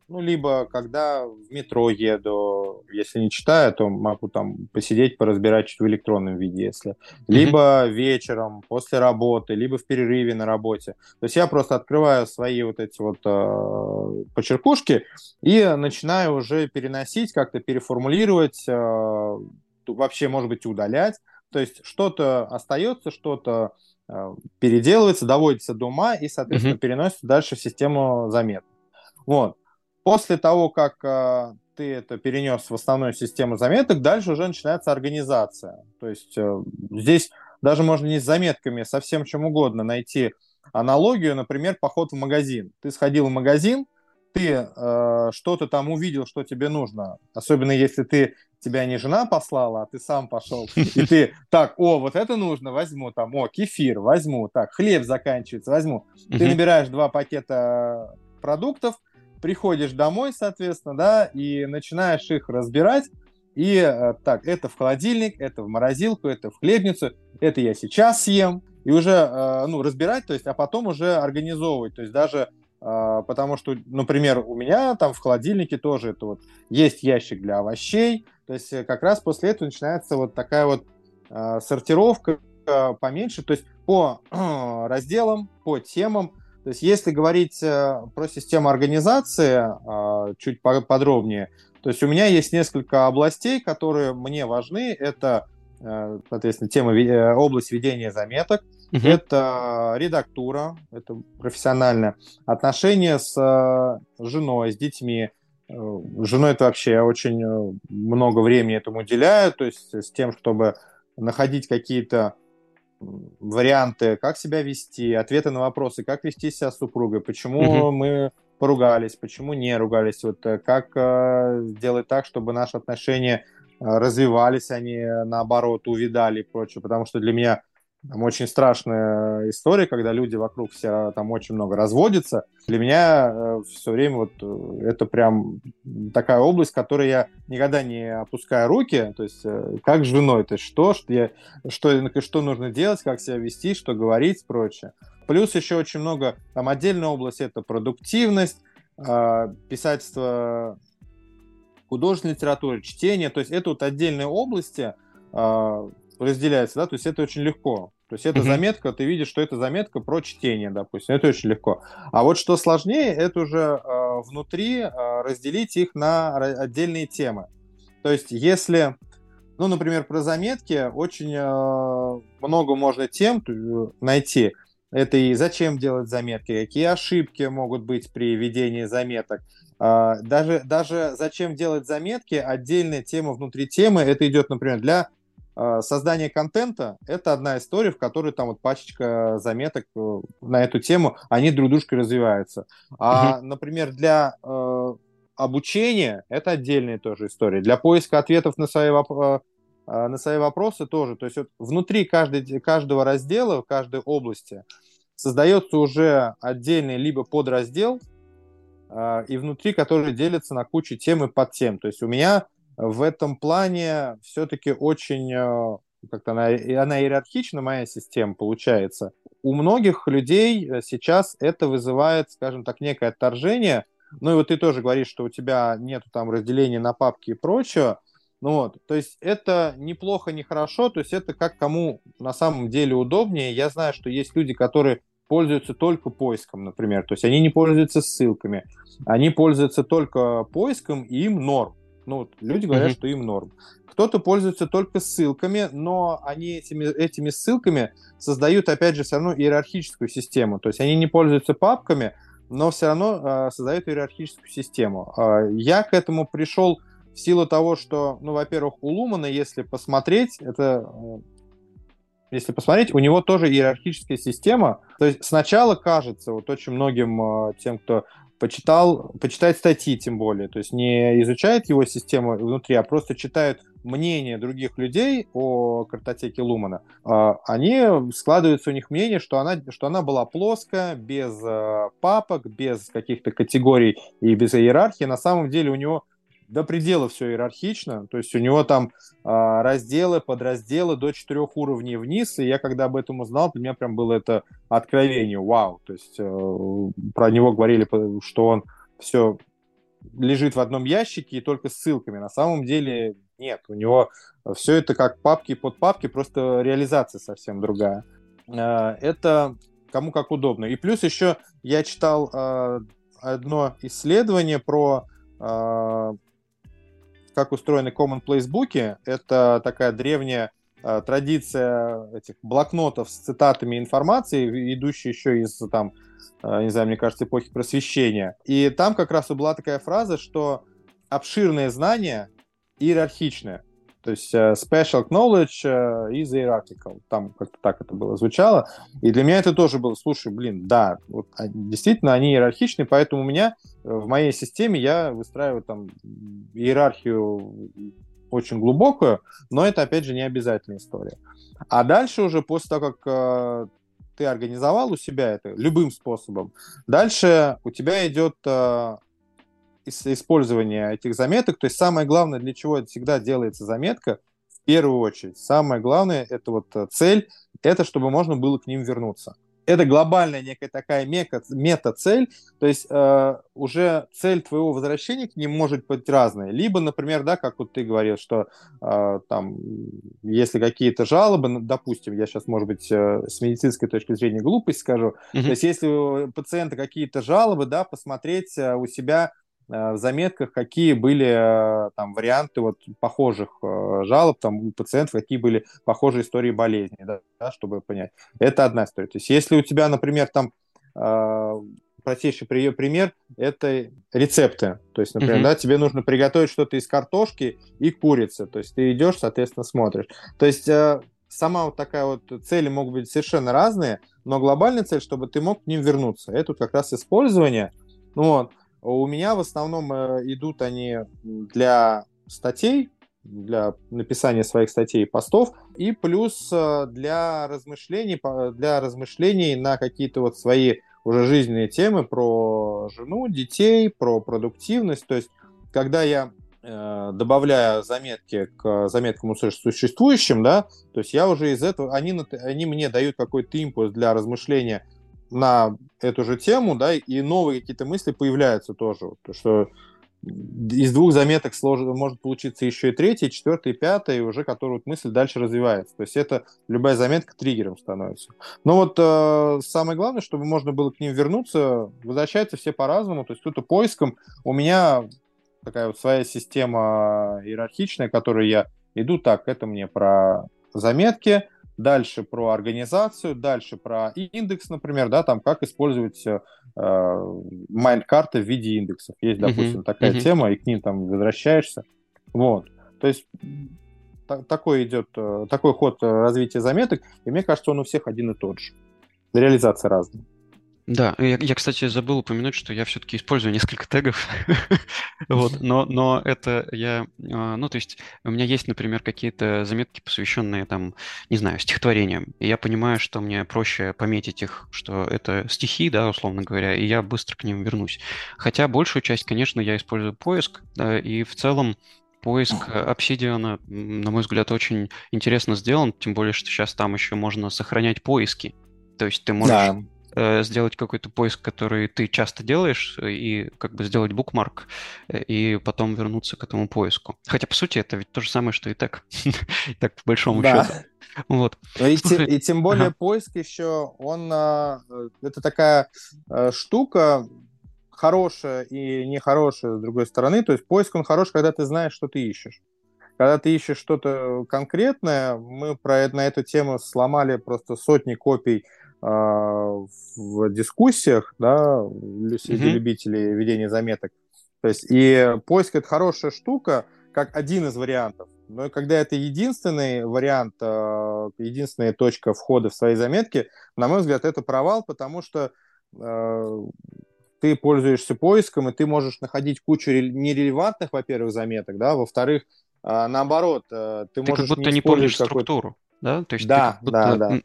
ну, либо когда в метро еду, если не читаю, то могу там посидеть, поразбирать чуть в электронном виде, если. Либо mm-hmm. вечером, после работы, либо в перерыве на работе. То есть я просто открываю свои вот эти вот э, почеркушки и начинаю уже переносить, как-то переформулировать, э, вообще, может быть, удалять. То есть что-то остается, что-то э, переделывается, доводится до ума и, соответственно, mm-hmm. переносится дальше в систему заметок. Вот. После того, как э, ты это перенес в основную систему заметок, дальше уже начинается организация. То есть э, здесь даже можно не с заметками, со всем чем угодно найти аналогию, например, поход в магазин. Ты сходил в магазин, ты э, что-то там увидел, что тебе нужно, особенно если ты тебя не жена послала, а ты сам пошел, и ты так, о, вот это нужно, возьму там, о, кефир, возьму, так, хлеб заканчивается, возьму. Ты набираешь два пакета продуктов, приходишь домой, соответственно, да, и начинаешь их разбирать, и э, так, это в холодильник, это в морозилку, это в хлебницу, это я сейчас съем, и уже, э, ну, разбирать, то есть, а потом уже организовывать, то есть даже э, потому что, например, у меня там в холодильнике тоже это вот есть ящик для овощей, то есть как раз после этого начинается вот такая вот сортировка поменьше, то есть по разделам, по темам, то есть если говорить э, про систему организации а, чуть подробнее, то есть у меня есть несколько областей, которые мне важны. Это, э, соответственно, тема, э, область ведения заметок, угу. это редактура, это профессиональное, отношения с женой, с детьми. С женой это вообще очень много времени этому уделяю, то есть с тем, чтобы находить какие-то варианты, как себя вести, ответы на вопросы, как вести себя с супругой, почему угу. мы поругались, почему не ругались, вот э, как э, сделать так, чтобы наши отношения э, развивались, а не наоборот увидали и прочее, потому что для меня там очень страшная история, когда люди вокруг все там очень много разводятся. Для меня э, все время вот э, это прям такая область, в которой я никогда не опускаю руки. То есть э, как с женой, то есть что, что, я, что, что нужно делать, как себя вести, что говорить и прочее. Плюс еще очень много, там отдельная область это продуктивность, э, писательство художественной литературы, чтение. То есть это вот отдельные области, э, разделяется, да, то есть это очень легко. То есть это mm-hmm. заметка, ты видишь, что это заметка про чтение, допустим, это очень легко. А вот что сложнее, это уже э, внутри э, разделить их на отдельные темы. То есть если, ну, например, про заметки очень э, много можно тем э, найти. Это и зачем делать заметки, какие ошибки могут быть при ведении заметок. Uh, даже, даже зачем делать заметки, отдельная тема внутри темы, это идет, например, для создание контента — это одна история, в которой там вот пачечка заметок э, на эту тему, они друг дружкой развиваются. А, угу. например, для э, обучения это отдельная тоже история. Для поиска ответов на свои, воп- э, на свои вопросы тоже. То есть вот внутри каждой, каждого раздела, каждой области создается уже отдельный либо подраздел, э, и внутри который делится на кучу тем и подтем. То есть у меня в этом плане все-таки очень э, как-то она, она иерархична, моя система, получается. У многих людей э, сейчас это вызывает, скажем так, некое отторжение. Ну и вот ты тоже говоришь, что у тебя нет там разделения на папки и прочее. Ну вот, то есть это неплохо, не хорошо, то есть это как кому на самом деле удобнее. Я знаю, что есть люди, которые пользуются только поиском, например, то есть они не пользуются ссылками, они пользуются только поиском, и им норм. Ну, люди говорят, mm-hmm. что им норм. Кто-то пользуется только ссылками, но они этими, этими ссылками создают, опять же, все равно иерархическую систему. То есть они не пользуются папками, но все равно э, создают иерархическую систему. Э, я к этому пришел в силу того, что, ну, во-первых, у Лумана, если посмотреть, это э, если посмотреть, у него тоже иерархическая система. То есть сначала кажется, вот очень многим э, тем, кто почитал, почитает статьи тем более, то есть не изучает его систему внутри, а просто читают мнение других людей о картотеке Лумана, а, они складываются у них мнение, что она, что она была плоская, без э, папок, без каких-то категорий и без иерархии. На самом деле у него до предела все иерархично, то есть у него там э, разделы, подразделы до четырех уровней вниз, и я когда об этом узнал, для меня прям было это откровение, вау, то есть э, про него говорили, что он все лежит в одном ящике и только ссылками. На самом деле нет, у него все это как папки под папки, просто реализация совсем другая. Э, это кому как удобно. И плюс еще я читал э, одно исследование про э, как устроены Commonplace буки. Это такая древняя традиция этих блокнотов с цитатами информации, идущая еще из там, не знаю, мне кажется, эпохи просвещения. И там как раз была такая фраза, что обширные знания иерархичное. То есть uh, special knowledge is hierarchical. Там как-то так это было звучало. И для меня это тоже было, слушай, блин, да, вот, действительно, они иерархичны, поэтому у меня э, в моей системе я выстраиваю там иерархию очень глубокую, но это, опять же, не обязательная история. А дальше уже, после того, как ты организовал у себя это любым способом, дальше у тебя идет использования этих заметок. То есть самое главное, для чего всегда делается заметка, в первую очередь, самое главное, это вот э, цель, это чтобы можно было к ним вернуться. Это глобальная некая такая мета-цель, то есть э, уже цель твоего возвращения к ним может быть разная. Либо, например, да, как вот ты говорил, что э, там, если какие-то жалобы, допустим, я сейчас, может быть, э, с медицинской точки зрения глупость скажу, mm-hmm. то есть если у пациента какие-то жалобы, да, посмотреть э, у себя в заметках, какие были э, там варианты вот похожих э, жалоб там у пациентов, какие были похожие истории болезни, да, да, чтобы понять. Это одна история. То есть если у тебя, например, там простейший пример – это рецепты. То есть, например, mm-hmm. да, тебе нужно приготовить что-то из картошки и курицы. То есть ты идешь, соответственно, смотришь. То есть сама вот такая вот цели могут быть совершенно разные, но глобальная цель, чтобы ты мог к ним вернуться. Это вот как раз использование. Ну, вот. У меня в основном э, идут они для статей, для написания своих статей и постов, и плюс э, для размышлений, для размышлений на какие-то вот свои уже жизненные темы про жену, детей, про продуктивность. То есть, когда я э, добавляю заметки к заметкам существующим, да, то есть я уже из этого, они, они мне дают какой-то импульс для размышления на эту же тему, да, и новые какие-то мысли появляются тоже. То, что из двух заметок сложно, может получиться еще и третья, четвертая, пятая, и уже которая вот мысль дальше развивается. То есть это любая заметка триггером становится. Но вот э, самое главное, чтобы можно было к ним вернуться, возвращаются все по-разному. То есть кто-то поиском. У меня такая вот своя система иерархичная, которой я иду так, это мне про заметки, дальше про организацию, дальше про индекс, например, да, там как использовать э, майнд-карты в виде индексов. Есть, допустим, uh-huh. такая uh-huh. тема, и к ним там возвращаешься. Вот. То есть такой идет, э, такой ход э, развития заметок, и мне кажется, он у всех один и тот же. Реализация разная. Да, я, я, кстати, забыл упомянуть, что я все-таки использую несколько тегов, вот, но, но это я, а, ну, то есть у меня есть, например, какие-то заметки, посвященные, там, не знаю, стихотворениям, и я понимаю, что мне проще пометить их, что это стихи, да, условно говоря, и я быстро к ним вернусь. Хотя большую часть, конечно, я использую поиск, да, и в целом поиск Obsidian, на мой взгляд, очень интересно сделан, тем более, что сейчас там еще можно сохранять поиски, то есть ты можешь... Да. Э, сделать какой-то поиск, который ты часто делаешь, э, и как бы сделать букмарк, э, и потом вернуться к этому поиску. Хотя, по сути, это ведь то же самое, что и так. так, по большому да. счету. Вот. И, Слушай, и тем более ага. поиск еще, он это такая штука хорошая и нехорошая с другой стороны. То есть поиск он хорош, когда ты знаешь, что ты ищешь. Когда ты ищешь что-то конкретное, мы про на эту тему сломали просто сотни копий в дискуссиях, да, среди mm-hmm. любителей ведения заметок. То есть и поиск это хорошая штука, как один из вариантов. Но когда это единственный вариант, а, единственная точка входа в свои заметки, на мой взгляд, это провал, потому что а, ты пользуешься поиском, и ты можешь находить кучу нерелевантных, во-первых, заметок, да, во-вторых, наоборот, ты, ты можешь как будто не, не помнишь структуру да? То есть да, будто... да, да.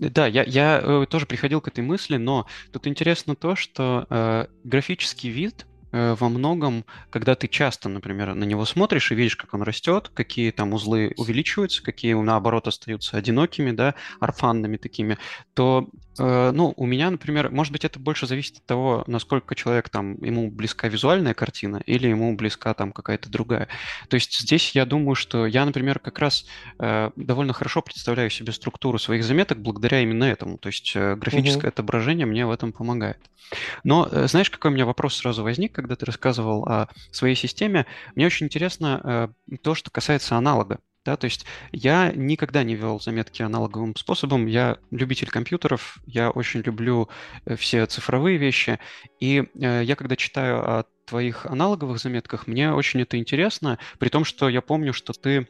Да, я, я э, тоже приходил к этой мысли, но тут интересно то, что э, графический вид э, во многом, когда ты часто, например, на него смотришь и видишь, как он растет, какие там узлы увеличиваются, какие наоборот остаются одинокими, да, орфанными такими, то Э, ну, у меня, например, может быть, это больше зависит от того, насколько человек там, ему близка визуальная картина или ему близка там какая-то другая. То есть здесь я думаю, что я, например, как раз э, довольно хорошо представляю себе структуру своих заметок благодаря именно этому. То есть э, графическое угу. отображение мне в этом помогает. Но э, знаешь, какой у меня вопрос сразу возник, когда ты рассказывал о своей системе? Мне очень интересно э, то, что касается аналога. Да, то есть я никогда не вел заметки аналоговым способом. Я любитель компьютеров, я очень люблю э, все цифровые вещи. И э, я когда читаю о твоих аналоговых заметках, мне очень это интересно, при том, что я помню, что ты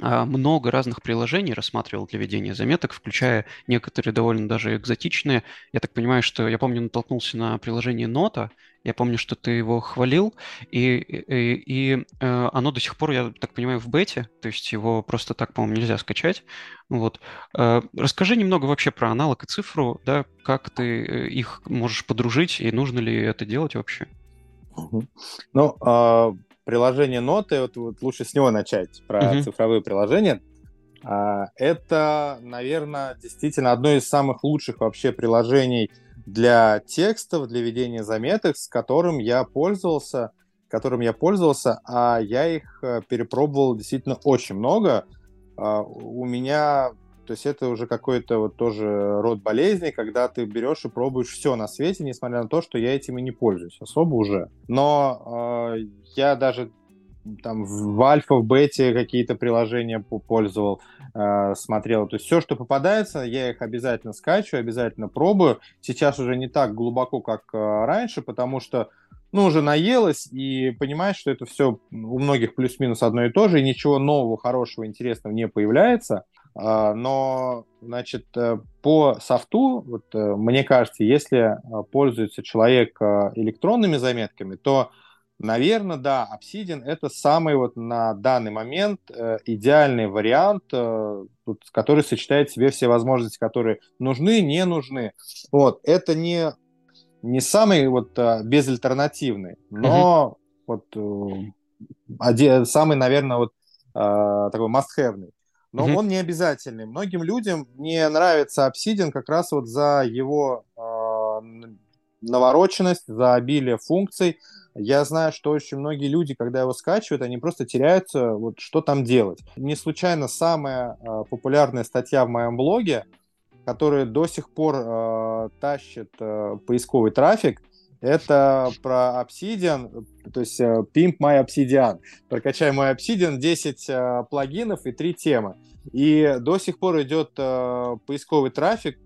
много разных приложений рассматривал для ведения заметок, включая некоторые довольно даже экзотичные. Я так понимаю, что я помню, натолкнулся на приложение Нота, я помню, что ты его хвалил, и, и, и э, оно до сих пор, я так понимаю, в бете, то есть его просто так, по-моему, нельзя скачать. Вот. Э, расскажи немного вообще про аналог и цифру, да, как ты э, их можешь подружить, и нужно ли это делать вообще? Ну, а, приложение ноты, вот, вот лучше с него начать, про uh-huh. цифровые приложения. А, это, наверное, действительно одно из самых лучших вообще приложений для текстов, для ведения заметок, с которым я пользовался, которым я пользовался, а я их э, перепробовал действительно очень много. А, у меня то есть это уже какой-то вот тоже род болезни, когда ты берешь и пробуешь все на свете, несмотря на то, что я этим и не пользуюсь особо уже. Но э, я даже там в альфа, в бете какие-то приложения пользовал, э, смотрел. То есть все, что попадается, я их обязательно скачиваю, обязательно пробую. Сейчас уже не так глубоко, как э, раньше, потому что ну, уже наелось, и понимаешь, что это все у многих плюс-минус одно и то же, и ничего нового, хорошего, интересного не появляется. А, но, значит, э, по софту, вот, э, мне кажется, если э, пользуется человек электронными заметками, то, наверное, да, Obsidian это самый вот на данный момент идеальный вариант, который сочетает в себе все возможности, которые нужны, не нужны. Вот, это не, не самый вот безальтернативный, но mm-hmm. вот один, самый, наверное, вот такой must-have. Но mm-hmm. он не обязательный. Многим людям не нравится Obsidian как раз вот за его э, навороченность, за обилие функций. Я знаю, что очень многие люди, когда его скачивают, они просто теряются, вот что там делать. Не случайно самая э, популярная статья в моем блоге, которая до сих пор э, тащит э, поисковый трафик, это про Obsidian, то есть uh, Pimp My Obsidian. Прокачай мой Obsidian, 10 uh, э, плагинов и 3 темы. И до сих пор идет uh, поисковый трафик,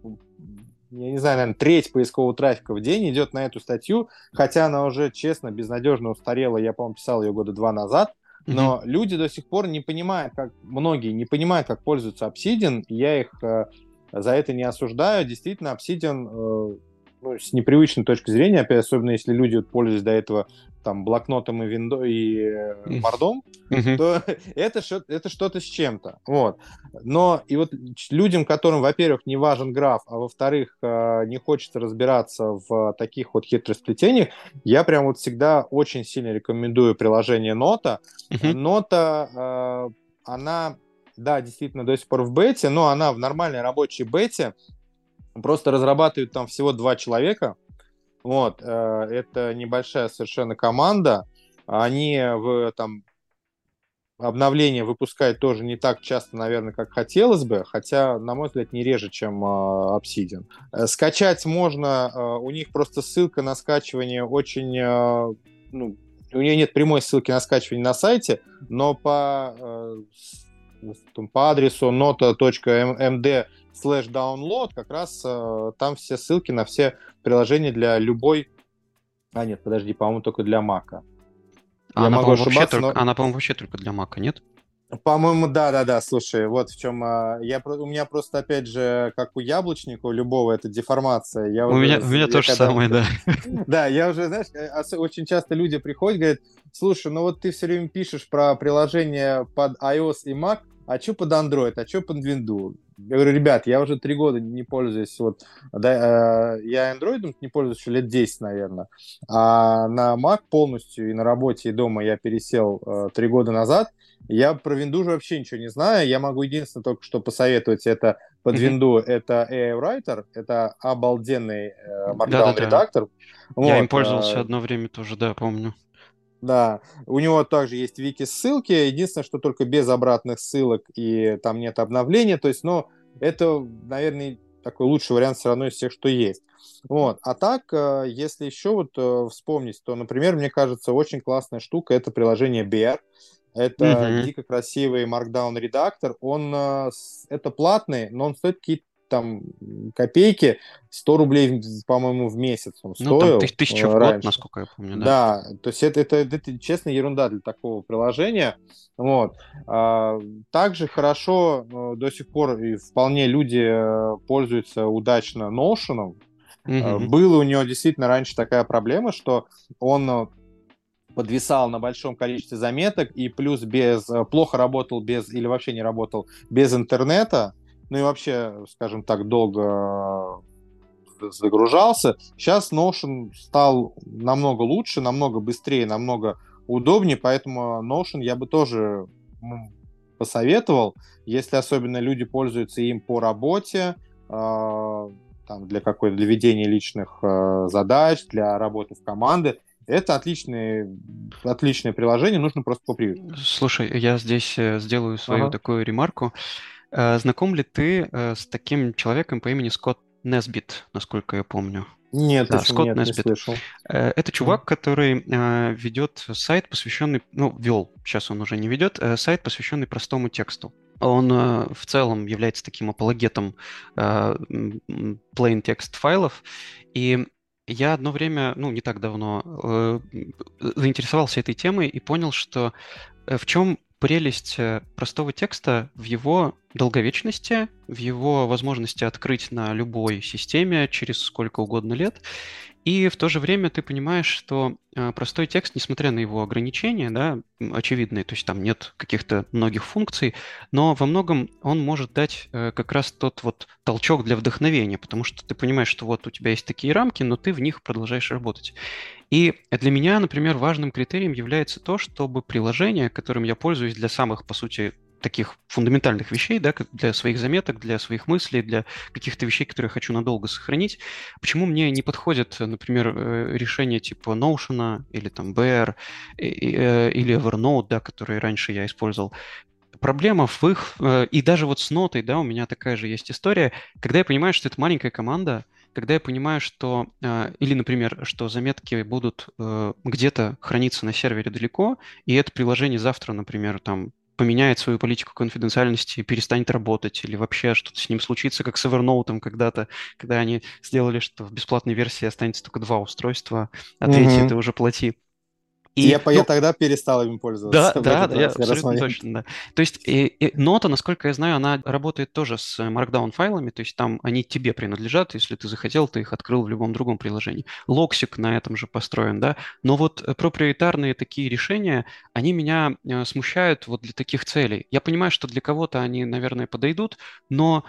я не знаю, наверное, треть поискового трафика в день идет на эту статью, хотя она уже, честно, безнадежно устарела, я, по-моему, писал ее года два назад, но mm-hmm. люди до сих пор не понимают, как, многие не понимают, как пользуются Obsidian, и я их за это не осуждаю. Действительно, Obsidian ну, с непривычной точки зрения, опять, особенно если люди вот, пользуются до этого там блокнотом и виндо и мордом, mm-hmm. то это, это что-то с чем-то. Вот. Но и вот людям, которым, во-первых, не важен граф, а во-вторых, э, не хочется разбираться в таких вот хитросплетениях, я прям вот всегда очень сильно рекомендую приложение Нота. Mm-hmm. Нота, э, она, да, действительно до сих пор в бете, но она в нормальной рабочей бете, Просто разрабатывают там всего два человека. Вот, э, это небольшая совершенно команда. Они в там обновления выпускают тоже не так часто, наверное, как хотелось бы, хотя, на мой взгляд, не реже, чем э, Obsidian. Э, скачать можно, э, у них просто ссылка на скачивание очень, э, ну, у нее нет прямой ссылки на скачивание на сайте, но по, э, по адресу nota.md слэш download, как раз э, там все ссылки на все приложения для любой... А, нет, подожди, по-моему, только для Mac. А она, по-моему, вообще только, но... она, по-моему, вообще только для Mac, нет? По-моему, да, да, да. Слушай, вот в чем а, я у меня просто опять же, как у яблочника, у любого это деформация. Я у уже, меня, у меня то же когда... самое, да. Да, я уже, знаешь, э, очень часто люди приходят, говорят, слушай, ну вот ты все время пишешь про приложение под iOS и Mac, а что под Android, а что под Windows? Я говорю, ребят, я уже три года не пользуюсь, вот, да, э, я Android не пользуюсь еще лет 10, наверное, а на Mac полностью и на работе, и дома я пересел э, три года назад, я про Windows вообще ничего не знаю, я могу единственное только что посоветовать, это под mm-hmm. винду, это AI Writer, это обалденный э, Markdown редактор. Вот, Я им пользовался э, одно время тоже, да, помню. Да, у него также есть вики-ссылки, единственное, что только без обратных ссылок и там нет обновления, то есть, ну, это, наверное, такой лучший вариант все равно из всех, что есть. Вот. А так, э, если еще вот э, вспомнить, то, например, мне кажется, очень классная штука – это приложение Bear. Это mm-hmm. дико красивый Markdown редактор. Он э, это платный, но он стоит какие-то там копейки, 100 рублей, по-моему, в месяц он ну, стоил. Там тысяча в год, раньше. насколько я помню, да? Да, то есть это, это, это, это честно ерунда для такого приложения. Вот. А, также хорошо э, до сих пор и вполне люди э, пользуются удачно Notion. Mm-hmm. Было у него действительно раньше такая проблема, что он подвисал на большом количестве заметок и плюс без плохо работал без или вообще не работал без интернета ну и вообще, скажем так, долго загружался. Сейчас Notion стал намного лучше, намного быстрее, намного удобнее, поэтому Notion я бы тоже посоветовал, если особенно люди пользуются им по работе, э, там, для какой-то для ведения личных э, задач, для работы в команде. Это отличное, отличное приложение, нужно просто попривыкнуть. Слушай, я здесь э, сделаю свою ага. такую ремарку. Э, знаком ли ты э, с таким человеком по имени Скотт Несбит, насколько я помню? Нет, да, Скотт нет, Несбит. не слышал. Э, это чувак, который ведет сайт, посвященный, ну, вел, сейчас он уже не ведет, сайт, посвященный простому тексту. Он в целом является таким апологетом plain text файлов, и я одно время, ну, не так давно, заинтересовался этой темой и понял, что в чем прелесть э, простого текста в его долговечности, в его возможности открыть на любой системе через сколько угодно лет. И в то же время ты понимаешь, что э, простой текст, несмотря на его ограничения, да, очевидные, то есть там нет каких-то многих функций, но во многом он может дать э, как раз тот вот толчок для вдохновения, потому что ты понимаешь, что вот у тебя есть такие рамки, но ты в них продолжаешь работать. И для меня, например, важным критерием является то, чтобы приложение, которым я пользуюсь для самых, по сути, таких фундаментальных вещей, да, для своих заметок, для своих мыслей, для каких-то вещей, которые я хочу надолго сохранить. Почему мне не подходят, например, э, решения типа Notion или там Bear э, или Evernote, да, которые раньше я использовал? Проблема в их... Э, и даже вот с нотой, да, у меня такая же есть история, когда я понимаю, что это маленькая команда, когда я понимаю, что, э, или, например, что заметки будут э, где-то храниться на сервере далеко, и это приложение завтра, например, там поменяет свою политику конфиденциальности и перестанет работать, или вообще что-то с ним случится, как с Evernote когда-то, когда они сделали, что в бесплатной версии останется только два устройства, а третье mm-hmm. ты уже плати. И, я, ну, я тогда перестал им пользоваться. Да, да, да, я абсолютно точно, да. То есть и, и нота, насколько я знаю, она работает тоже с Markdown файлами, то есть там они тебе принадлежат, если ты захотел, ты их открыл в любом другом приложении. Logseq на этом же построен, да. Но вот проприетарные такие решения, они меня э, смущают вот для таких целей. Я понимаю, что для кого-то они, наверное, подойдут, но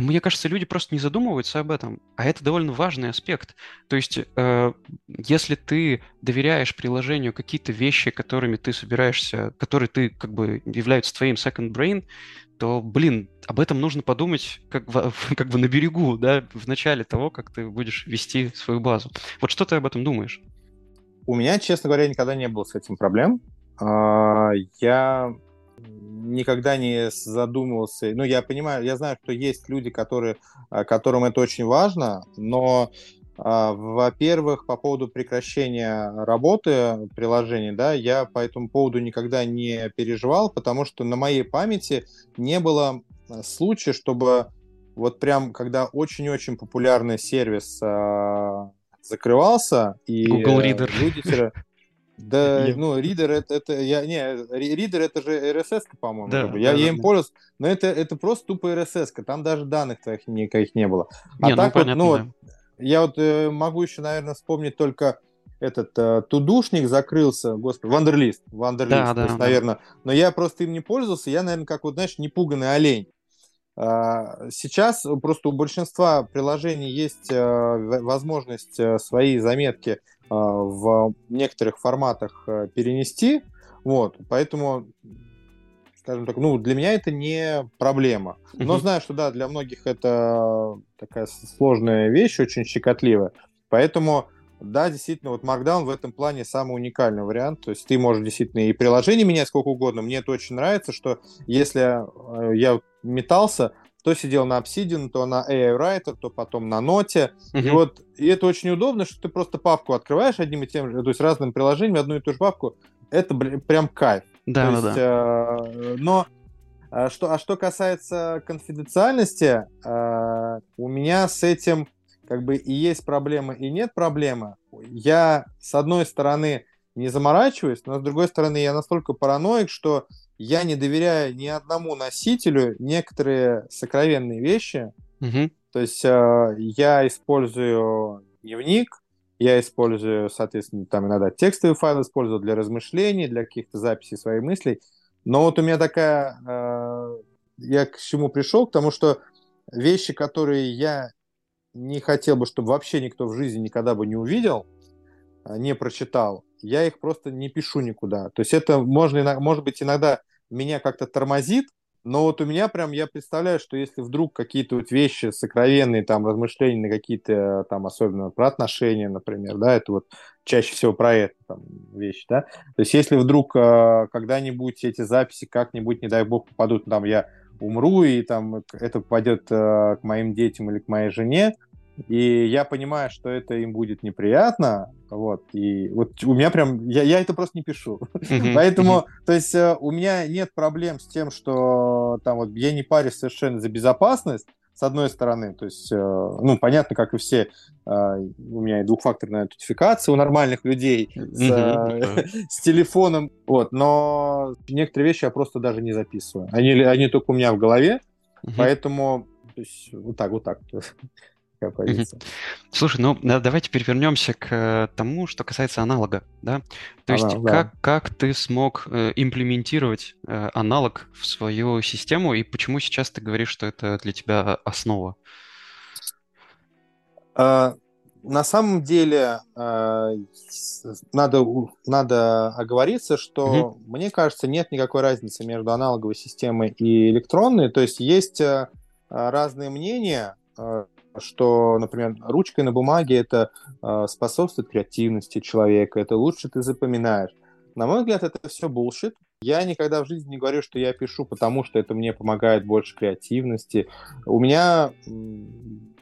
мне кажется, люди просто не задумываются об этом, а это довольно важный аспект. То есть, э, если ты доверяешь приложению какие-то вещи, которыми ты собираешься, которые ты как бы являются твоим second brain, то, блин, об этом нужно подумать как, как бы на берегу, да, в начале того, как ты будешь вести свою базу. Вот что ты об этом думаешь? У меня, честно говоря, никогда не было с этим проблем. А, я никогда не задумывался. Ну, я понимаю, я знаю, что есть люди, которые, а, которым это очень важно, но а, во-первых, по поводу прекращения работы приложений, да, я по этому поводу никогда не переживал, потому что на моей памяти не было а, случая, чтобы вот прям, когда очень-очень популярный сервис э, закрывался, и Google Reader. люди да, я... ну, ридер это, это я не, ридер это же RSS, по-моему. Да, я, да, я им да. пользовался, но это, это просто тупо RSS, там даже данных твоих никаких не было. А не, ну, так ну, вот, понятно, ну, да. я вот э, могу еще, наверное, вспомнить только этот э, тудушник закрылся, господи, Вандерлист, Вандерлист, да, да, есть, да. наверное. Но я просто им не пользовался, я, наверное, как вот, знаешь, непуганный олень. А, сейчас просто у большинства приложений есть э, возможность э, свои заметки в некоторых форматах э, перенести. Вот, поэтому скажем так, ну, для меня это не проблема. Но mm-hmm. знаю, что да, для многих это такая сложная вещь, очень щекотливая. Поэтому, да, действительно, вот Markdown в этом плане самый уникальный вариант. То есть ты можешь действительно и приложение менять сколько угодно. Мне это очень нравится, что если э, я метался, то сидел на Obsidian, то на AI Writer, то потом на ноте. Uh-huh. И вот и это очень удобно, что ты просто папку открываешь одним и тем же, то есть разным приложением, одну и ту же папку. Это блин, прям кайф. Да, то да, есть, да. Э, но а что, а что касается конфиденциальности, э, у меня с этим как бы и есть проблема, и нет проблемы. Я, с одной стороны, не заморачиваюсь, но с другой стороны, я настолько параноик, что я не доверяю ни одному носителю некоторые сокровенные вещи. Угу. То есть э, я использую дневник, я использую, соответственно, там иногда текстовый файл использую для размышлений, для каких-то записей своих мыслей. Но вот у меня такая... Э, я к чему пришел? К тому, что вещи, которые я не хотел бы, чтобы вообще никто в жизни никогда бы не увидел, э, не прочитал, я их просто не пишу никуда. То есть это можно, может быть, иногда меня как-то тормозит, но вот у меня прям, я представляю, что если вдруг какие-то вот вещи сокровенные, там, размышления на какие-то, там, особенно про отношения, например, да, это вот чаще всего про это там, вещи, да, то есть если вдруг э, когда-нибудь эти записи как-нибудь, не дай бог, попадут, там, я умру, и там это попадет э, к моим детям или к моей жене, и я понимаю, что это им будет неприятно, вот, и вот у меня прям, я, я это просто не пишу, поэтому, то есть э, у меня нет проблем с тем, что там вот я не парюсь совершенно за безопасность, с одной стороны, то есть, э, ну, понятно, как и все, э, у меня и двухфакторная аутентификация у нормальных людей с, с телефоном, вот, но некоторые вещи я просто даже не записываю, они, они только у меня в голове, поэтому то есть, вот так, вот так такая позиция. Слушай, ну давай теперь вернемся к э, тому, что касается аналога, да? То есть Аналог, как, да. как ты смог э, имплементировать э, аналог в свою систему, и почему сейчас ты говоришь, что это для тебя основа? А, на самом деле а, надо, надо оговориться, что, угу. мне кажется, нет никакой разницы между аналоговой системой и электронной. То есть есть а, разные мнения, что, например, ручкой на бумаге это э, способствует креативности человека, это лучше ты запоминаешь. На мой взгляд, это все булшит. Я никогда в жизни не говорю, что я пишу, потому что это мне помогает больше креативности. У меня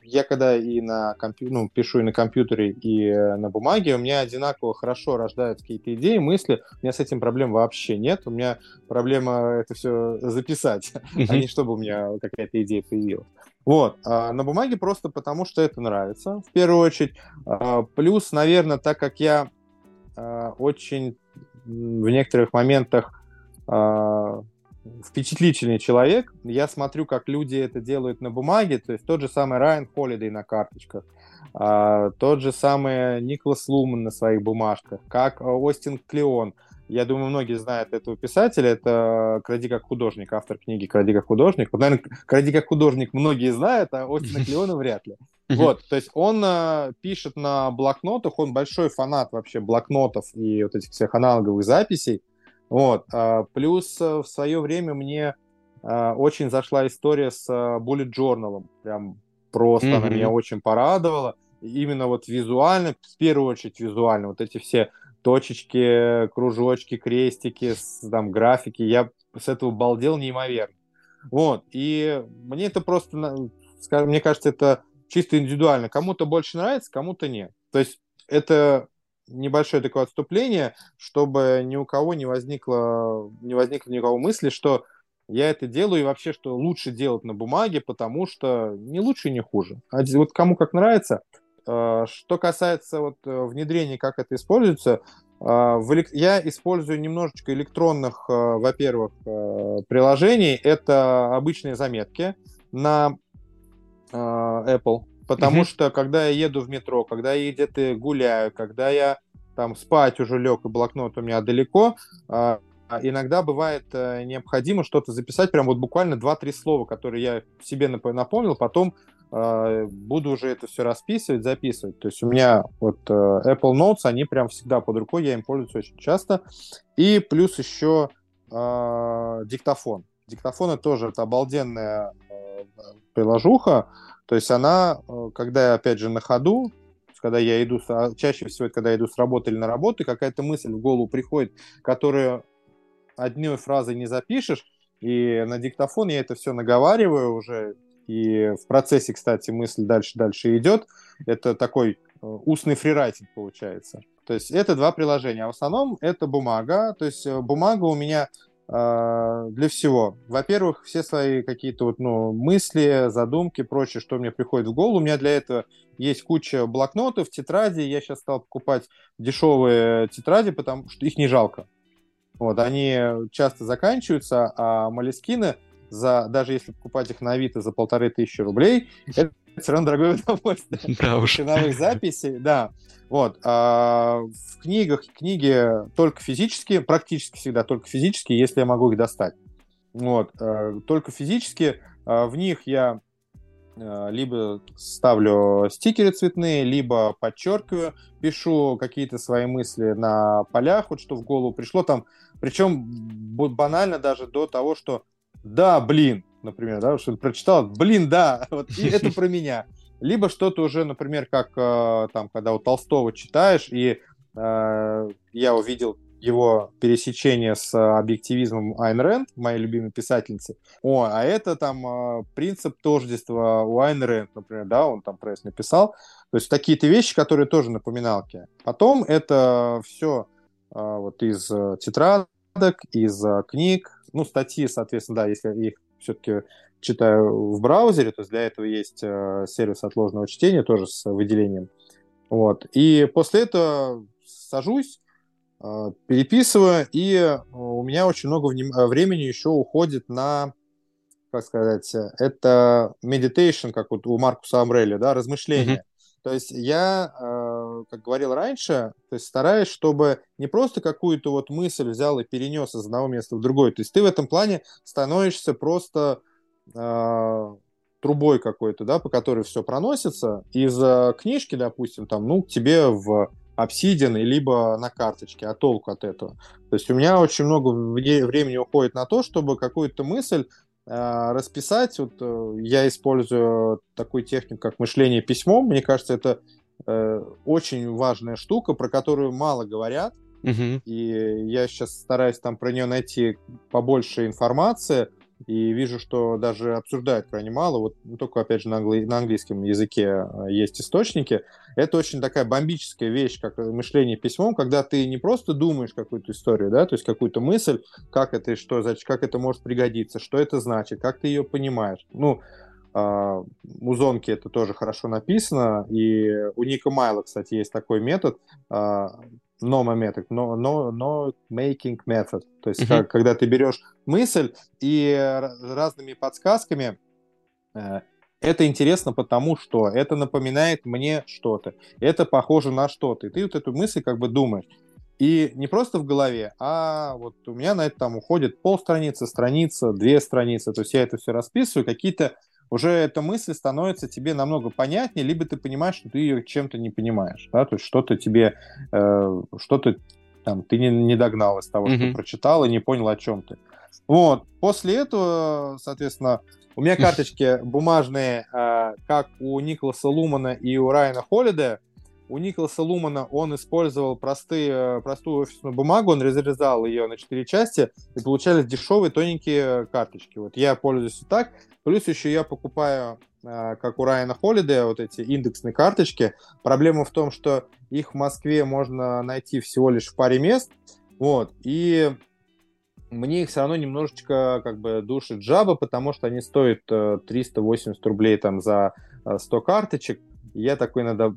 я когда и на компью... ну, пишу и на компьютере, и э, на бумаге, у меня одинаково хорошо рождаются какие-то идеи, мысли. У меня с этим проблем вообще нет. У меня проблема это все записать, а не чтобы у меня какая-то идея появилась. Вот. А на бумаге просто потому, что это нравится, в первую очередь. А, плюс, наверное, так как я а, очень в некоторых моментах впечатлительный человек. Я смотрю, как люди это делают на бумаге, то есть тот же самый Райан Холидей на карточках, тот же самый Николас Луман на своих бумажках, как Остин Клеон. Я думаю, многие знают этого писателя. Это «Кради как художник», автор книги «Кради как художник». Вот, наверное, «Кради как художник» многие знают, а Остина Клеона вряд ли. Вот, то есть он э, пишет на блокнотах, он большой фанат вообще блокнотов и вот этих всех аналоговых записей. Вот. А, плюс э, в свое время мне а, очень зашла история с а, Bullet Journal. Прям просто mm-hmm. она меня очень порадовала. Именно вот визуально, в первую очередь визуально, вот эти все точечки, кружочки, крестики, там графики, я с этого балдел неимоверно. Вот, и мне это просто, мне кажется, это чисто индивидуально. Кому-то больше нравится, кому-то нет. То есть это небольшое такое отступление, чтобы ни у кого не возникло, не возникло ни у кого мысли, что я это делаю и вообще, что лучше делать на бумаге, потому что не лучше и не хуже. А вот кому как нравится. А, что касается вот э, внедрения, как это используется, а, я использую немножечко электронных, э, во-первых, э, приложений. Это обычные заметки на Apple Потому mm-hmm. что когда я еду в метро, когда я где-то гуляю, когда я там спать уже лег, и блокнот у меня далеко, а, иногда бывает а, необходимо что-то записать, прям вот буквально 2-3 слова, которые я себе напомнил, потом а, буду уже это все расписывать, записывать. То есть у меня вот а, Apple Notes, они прям всегда под рукой, я им пользуюсь очень часто. И плюс еще э, диктофон. Диктофон это тоже это обалденная э, приложуха. То есть она, э, когда я, опять же, на ходу, когда я иду, с, чаще всего, когда я иду с работы или на работу, какая-то мысль в голову приходит, которую одной фразой не запишешь, и на диктофон я это все наговариваю уже, и в процессе, кстати, мысль дальше-дальше идет. Это такой э, устный фрирайтинг получается. То есть это два приложения, а в основном это бумага. То есть э, бумага у меня э, для всего. Во-первых, все свои какие-то вот, ну, мысли, задумки, прочее, что мне приходит в голову. У меня для этого есть куча блокнотов, тетради. Я сейчас стал покупать дешевые тетради, потому что их не жалко. Вот, они часто заканчиваются, а молескины, за, даже если покупать их на Авито за полторы тысячи рублей, это все равно дорогое удовольствие. Да уж. Ценовых записей, да. Вот. А в книгах книги только физические, практически всегда только физические, если я могу их достать. Вот. А, только физически. А в них я а, либо ставлю стикеры цветные, либо подчеркиваю, пишу какие-то свои мысли на полях, вот что в голову пришло там. Причем банально даже до того, что да, блин, например, да, что прочитал, блин, да, вот и это про меня. Либо что-то уже, например, как э, там, когда у Толстого читаешь, и э, я увидел его пересечение с объективизмом Айн Рэнд, моей любимой писательницы. О, а это там э, принцип тождества у Айн Рэнд, например, да, он там про это написал. То есть такие-то вещи, которые тоже напоминалки. Потом это все э, вот из э, тетрадок, из э, книг, ну, статьи, соответственно, да, если их все-таки читаю в браузере, то есть для этого есть э, сервис отложенного чтения, тоже с выделением. Вот. И после этого сажусь, э, переписываю, и э, у меня очень много времени еще уходит на, как сказать, это meditation, как вот у Маркуса Амрелли, да, размышления. Mm-hmm. То есть я, как говорил раньше, то есть стараюсь, чтобы не просто какую-то вот мысль взял и перенес из одного места в другое. То есть ты в этом плане становишься просто э, трубой какой-то, да, по которой все проносится, из книжки, допустим, там, ну, тебе в обсидиан, либо на карточке, а толку от этого. То есть у меня очень много времени уходит на то, чтобы какую-то мысль э, расписать. Вот э, я использую такую технику, как мышление письмом. Мне кажется, это э, очень важная штука, про которую мало говорят. Uh-huh. И я сейчас стараюсь там про нее найти побольше информации и вижу, что даже обсуждают крайне мало, вот ну, только, опять же, на, англи... на английском языке э, есть источники. Это очень такая бомбическая вещь, как мышление письмом, когда ты не просто думаешь какую-то историю, да, то есть какую-то мысль, как это и что, как это может пригодиться, что это значит, как ты ее понимаешь. Ну, у Зонки это тоже хорошо написано, и у Ника Майла, кстати, есть такой метод, uh, NOMA метод, но, но, но making method. То есть, uh-huh. как, когда ты берешь мысль и разными подсказками, э, это интересно потому, что это напоминает мне что-то, это похоже на что-то. И ты вот эту мысль как бы думаешь. И не просто в голове, а вот у меня на это там уходит полстраницы, страница, две страницы. То есть я это все расписываю, какие-то уже эта мысль становится тебе намного понятнее, либо ты понимаешь, что ты ее чем-то не понимаешь, да, то есть что-то тебе, э, что-то там ты не, не догнал из того, mm-hmm. что прочитал и не понял, о чем ты. Вот, после этого, соответственно, у меня карточки бумажные, э, как у Николаса Лумана и у Райана Холлида. У Николаса Лумана он использовал простые, простую офисную бумагу, он разрезал ее на четыре части, и получались дешевые тоненькие карточки. Вот я пользуюсь так. Плюс еще я покупаю, э, как у Райана Холлидея, вот эти индексные карточки. Проблема в том, что их в Москве можно найти всего лишь в паре мест. Вот. И мне их все равно немножечко как бы душит жаба, потому что они стоят 380 э, рублей там за 100 э, карточек. Я такой иногда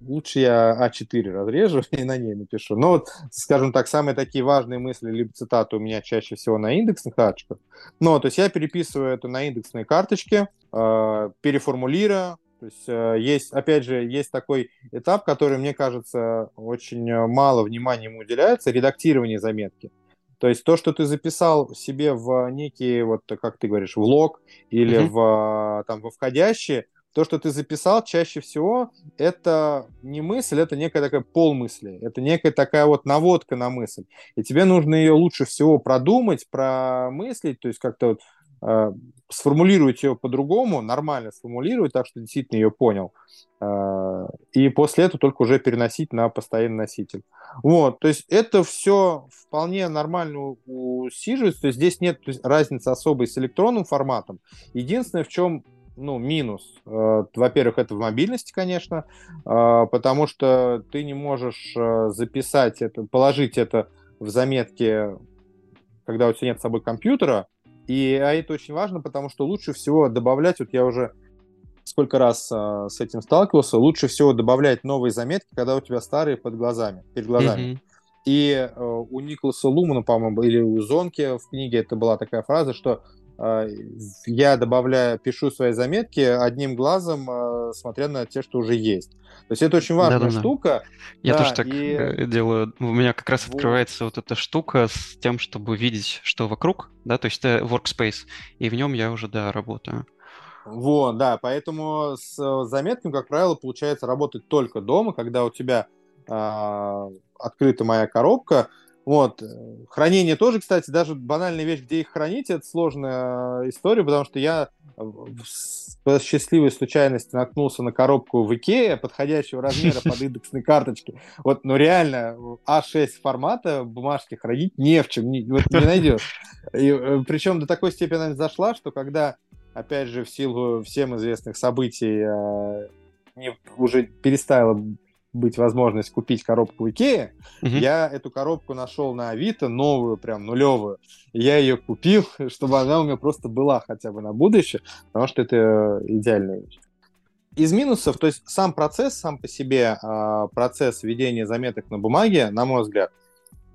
лучше я А4 разрежу и на ней напишу. Но вот, скажем так, самые такие важные мысли, либо цитаты у меня чаще всего на индексных карточках. Но, то есть я переписываю это на индексные карточки, э, переформулирую, то есть э, есть, опять же, есть такой этап, который, мне кажется, очень мало внимания ему уделяется, редактирование заметки. То есть то, что ты записал себе в некий, вот как ты говоришь, в лог или mm-hmm. в, там, во входящие, то, что ты записал, чаще всего это не мысль, это некая такая полмысли, это некая такая вот наводка на мысль. И тебе нужно ее лучше всего продумать, промыслить, то есть как-то вот э, сформулировать ее по-другому, нормально сформулировать, так что действительно ее понял. Э, и после этого только уже переносить на постоянный носитель. Вот, то есть это все вполне нормально усиживается, то есть здесь нет разницы особой с электронным форматом. Единственное, в чем ну, минус. Э, во-первых, это в мобильности, конечно, э, потому что ты не можешь записать это, положить это в заметки, когда у тебя нет с собой компьютера, и а это очень важно, потому что лучше всего добавлять, вот я уже сколько раз э, с этим сталкивался, лучше всего добавлять новые заметки, когда у тебя старые под глазами, перед глазами. Mm-hmm. И э, у Николаса Лумана, по-моему, или у Зонки в книге это была такая фраза, что э, я добавляю, пишу свои заметки одним глазом, э, смотря на те, что уже есть. То есть это очень важная Да-да-да. штука. Я да, тоже так и... Э, делаю. У меня как раз вот. открывается вот эта штука с тем, чтобы видеть, что вокруг, да, то есть это workspace, и в нем я уже, да, работаю. Вот, да, поэтому с э, заметками, как правило, получается работать только дома, когда у тебя э, открыта моя коробка, вот. Хранение тоже, кстати, даже банальная вещь, где их хранить, это сложная история, потому что я по счастливой случайности наткнулся на коробку в Икее подходящего размера под индексной карточки. Вот, ну реально, А6 формата бумажки хранить не в чем, не, вот не найдешь. И, э, причем до такой степени она зашла, что когда, опять же, в силу всем известных событий, э, не, уже перестала быть возможность купить коробку в Икее, угу. я эту коробку нашел на Авито, новую, прям нулевую. И я ее купил, чтобы она у меня просто была хотя бы на будущее, потому что это идеальная вещь. Из минусов, то есть сам процесс, сам по себе а, процесс ведения заметок на бумаге, на мой взгляд,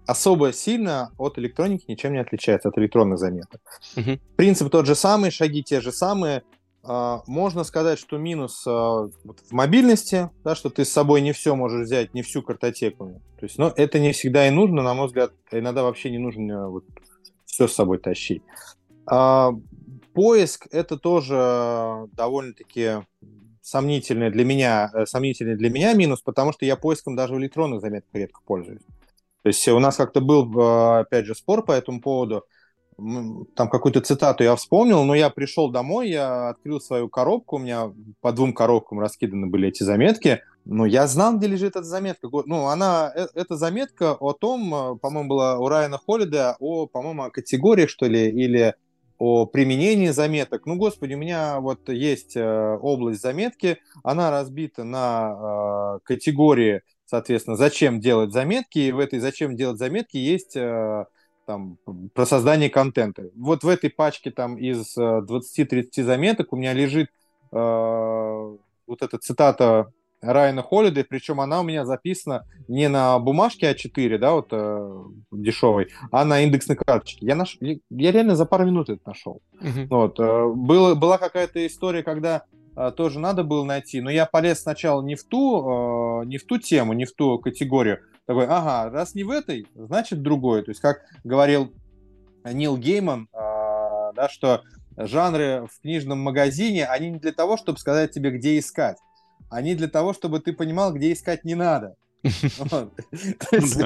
особо сильно от электроники ничем не отличается, от электронных заметок. Угу. Принцип тот же самый, шаги те же самые, можно сказать, что минус а, в мобильности, да, что ты с собой не все можешь взять, не всю картотеку. То есть, но ну, это не всегда и нужно, на мой взгляд, иногда вообще не нужно вот, все с собой тащить. А, поиск это тоже довольно-таки сомнительный для меня, э, сомнительный для меня минус, потому что я поиском даже в электронных заметках редко пользуюсь. То есть у нас как-то был, опять же, спор по этому поводу там какую-то цитату я вспомнил, но я пришел домой, я открыл свою коробку, у меня по двум коробкам раскиданы были эти заметки, но я знал, где лежит эта заметка. Ну, она, э, эта заметка о том, э, по-моему, была у Райана Холлида, о, по-моему, о категориях, что ли, или о применении заметок. Ну, господи, у меня вот есть э, область заметки, она разбита на э, категории, соответственно, зачем делать заметки, и в этой зачем делать заметки есть э, там, про создание контента. Вот в этой пачке там из 20-30 э, заметок у меня лежит э, вот эта цитата Райана Холлида, причем она у меня записана не на бумажке А4, да, вот э, дешевой, а на индексной карточке. Я, наш... я реально за пару минут это нашел. Uh-huh. Вот, э, было, была какая-то история, когда тоже надо было найти, но я полез сначала не в ту, э, не в ту тему, не в ту категорию, такой, ага, раз не в этой, значит другой. То есть, как говорил Нил Гейман, э, да, что жанры в книжном магазине, они не для того, чтобы сказать тебе, где искать. Они для того, чтобы ты понимал, где искать не надо. То есть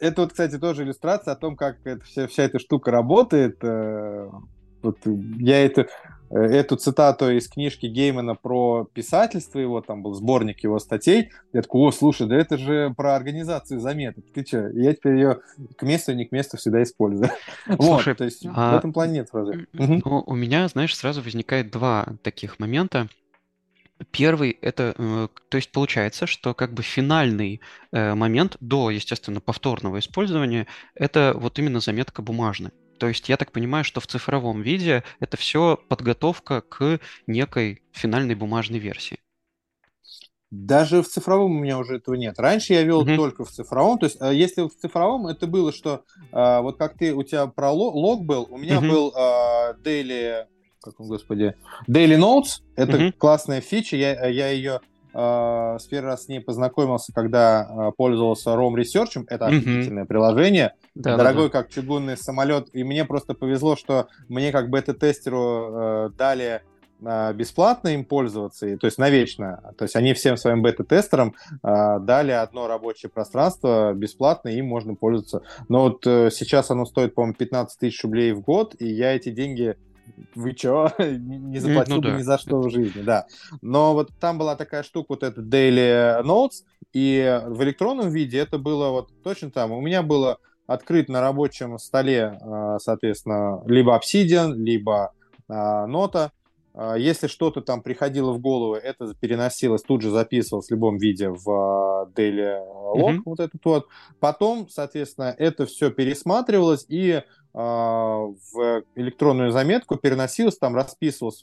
это вот, кстати, тоже иллюстрация о том, как вся эта штука работает. Э, вот я это Э, эту цитату из книжки Геймана про писательство его, там был сборник его статей. Я такой, о, слушай, да это же про организацию заметок. Ты что? Я теперь ее к месту и не к месту всегда использую. Слушай, вот, то есть а... в этом плане нет сразу. Ну, у меня, знаешь, сразу возникает два таких момента. Первый это, э, то есть получается, что как бы финальный э, момент до, естественно, повторного использования, это вот именно заметка бумажная. То есть я так понимаю, что в цифровом виде это все подготовка к некой финальной бумажной версии. Даже в цифровом у меня уже этого нет. Раньше я вел mm-hmm. только в цифровом. То есть, э, если в цифровом это было, что э, вот как ты у тебя про лог был, у меня mm-hmm. был э, daily, как он, господи, daily notes. Это mm-hmm. классная фича. Я, я ее с первый раз с ней познакомился, когда uh, пользовался Rom Research. Это mm-hmm. офигительное приложение. Да, Дорогой, да, да. как чугунный самолет. И мне просто повезло, что мне как бета-тестеру uh, дали а, бесплатно им пользоваться, и, то есть навечно. То есть они всем своим бета-тестерам а, дали одно рабочее пространство бесплатно, и им можно пользоваться. Но вот э, сейчас оно стоит, по-моему, 15 тысяч рублей в год, и я эти деньги вы чё, не заплатил ну, бы да. ни за что в жизни, да. Но вот там была такая штука, вот это Daily Notes, и в электронном виде это было вот точно там. У меня было открыт на рабочем столе, а, соответственно, либо Obsidian, либо нота, а, если что-то там приходило в голову, это переносилось, тут же записывалось в любом виде в а, Daily Log, mm-hmm. вот этот вот. Потом, соответственно, это все пересматривалось и в электронную заметку переносилось, там расписывалось.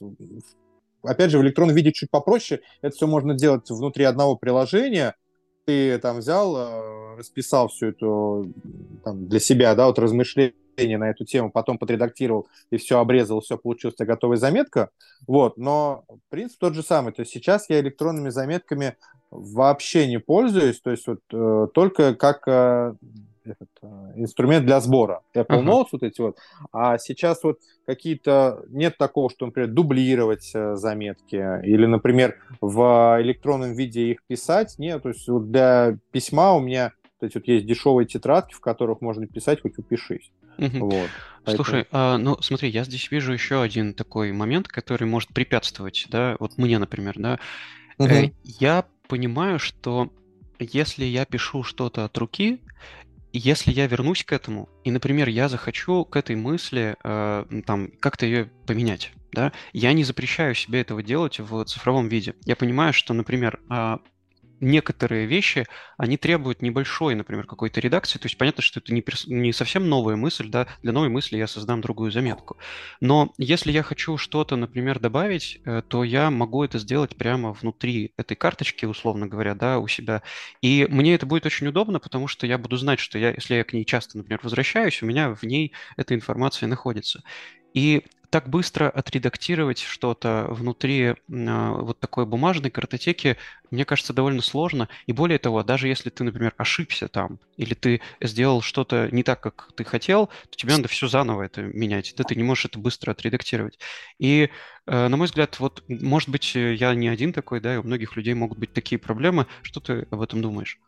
Опять же, в электронном виде чуть попроще. Это все можно делать внутри одного приложения. Ты там взял, расписал все это там, для себя, да, вот размышления на эту тему, потом подредактировал и все обрезал, все получилась готовая заметка. Вот, но принцип тот же самый. То есть сейчас я электронными заметками вообще не пользуюсь, то есть вот э, только как э, этот, э, инструмент для сбора. Apple uh-huh. Notes вот эти вот. А сейчас вот какие-то... Нет такого, что, например, дублировать э, заметки или, например, в электронном виде их писать. Нет, то есть вот для письма у меня то есть вот есть дешевые тетрадки, в которых можно писать, хоть упишись. Угу. Вот. Слушай, а, ну смотри, я здесь вижу еще один такой момент, который может препятствовать, да, вот мне, например, да. Угу. Э, я понимаю, что если я пишу что-то от руки, если я вернусь к этому, и, например, я захочу к этой мысли э, там как-то ее поменять, да, я не запрещаю себе этого делать в цифровом виде. Я понимаю, что, например, э, некоторые вещи, они требуют небольшой, например, какой-то редакции. То есть понятно, что это не, не совсем новая мысль, да, для новой мысли я создам другую заметку. Но если я хочу что-то, например, добавить, э, то я могу это сделать прямо внутри этой карточки, условно говоря, да, у себя. И мне это будет очень удобно, потому что я буду знать, что я, если я к ней часто, например, возвращаюсь, у меня в ней эта информация находится. И так быстро отредактировать что-то внутри э, вот такой бумажной картотеки, мне кажется, довольно сложно. И более того, даже если ты, например, ошибся там, или ты сделал что-то не так, как ты хотел, то тебе надо все заново это менять. Да ты не можешь это быстро отредактировать. И, э, на мой взгляд, вот, может быть, я не один такой, да, и у многих людей могут быть такие проблемы. Что ты об этом думаешь?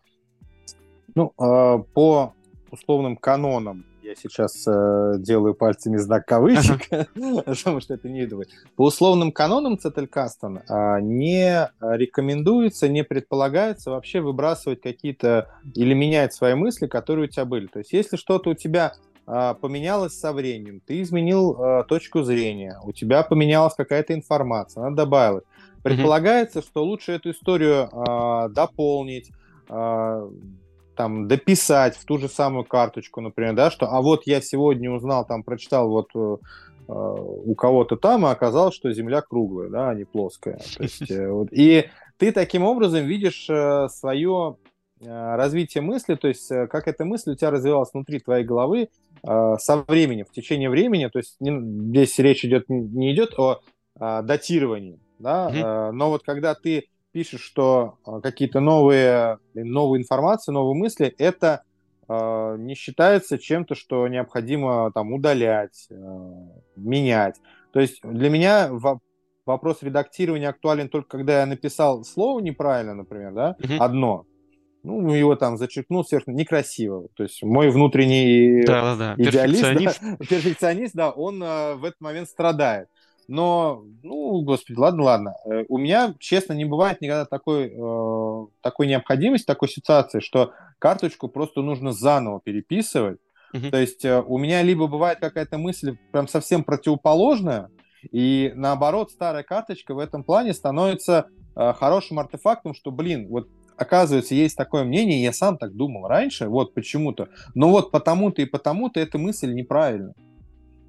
Ну, э, по условным канонам я сейчас э, делаю пальцами знак кавычек, потому что это не видно. По условным канонам Цетелькастон э, не рекомендуется, не предполагается вообще выбрасывать какие-то или менять свои мысли, которые у тебя были. То есть если что-то у тебя э, поменялось со временем, ты изменил э, точку зрения, у тебя поменялась какая-то информация, она добавилась. Предполагается, mm-hmm. что лучше эту историю э, дополнить, там дописать в ту же самую карточку, например, да, что, а вот я сегодня узнал, там прочитал вот э, э у кого-то там, и оказалось, что Земля круглая, да, а не плоская. То есть, э, вот, и ты таким образом видишь э, свое э, развитие мысли, то есть э, как эта мысль у тебя развивалась внутри твоей головы э, со временем, в течение времени, то есть не, здесь речь идет не идет о э, датировании, да, mm-hmm. э, но вот когда ты пишешь, что э, какие-то новые, новые информации, новые мысли, это э, не считается чем-то, что необходимо там удалять, э, менять. То есть для меня вопрос редактирования актуален только когда я написал слово неправильно, например, да, mm-hmm. одно. Ну, его там зачеркнул сверх некрасиво. То есть мой внутренний да, да, да. идеалист, перфекционист, да, перфекционист, да, он э, в этот момент страдает. Но, ну, господи, ладно, ладно. Э, у меня, честно, не бывает никогда такой, э, такой необходимости, такой ситуации, что карточку просто нужно заново переписывать. Uh-huh. То есть э, у меня либо бывает какая-то мысль прям совсем противоположная, и наоборот, старая карточка в этом плане становится э, хорошим артефактом, что, блин, вот оказывается, есть такое мнение, я сам так думал раньше, вот почему-то, но вот потому-то и потому-то эта мысль неправильная.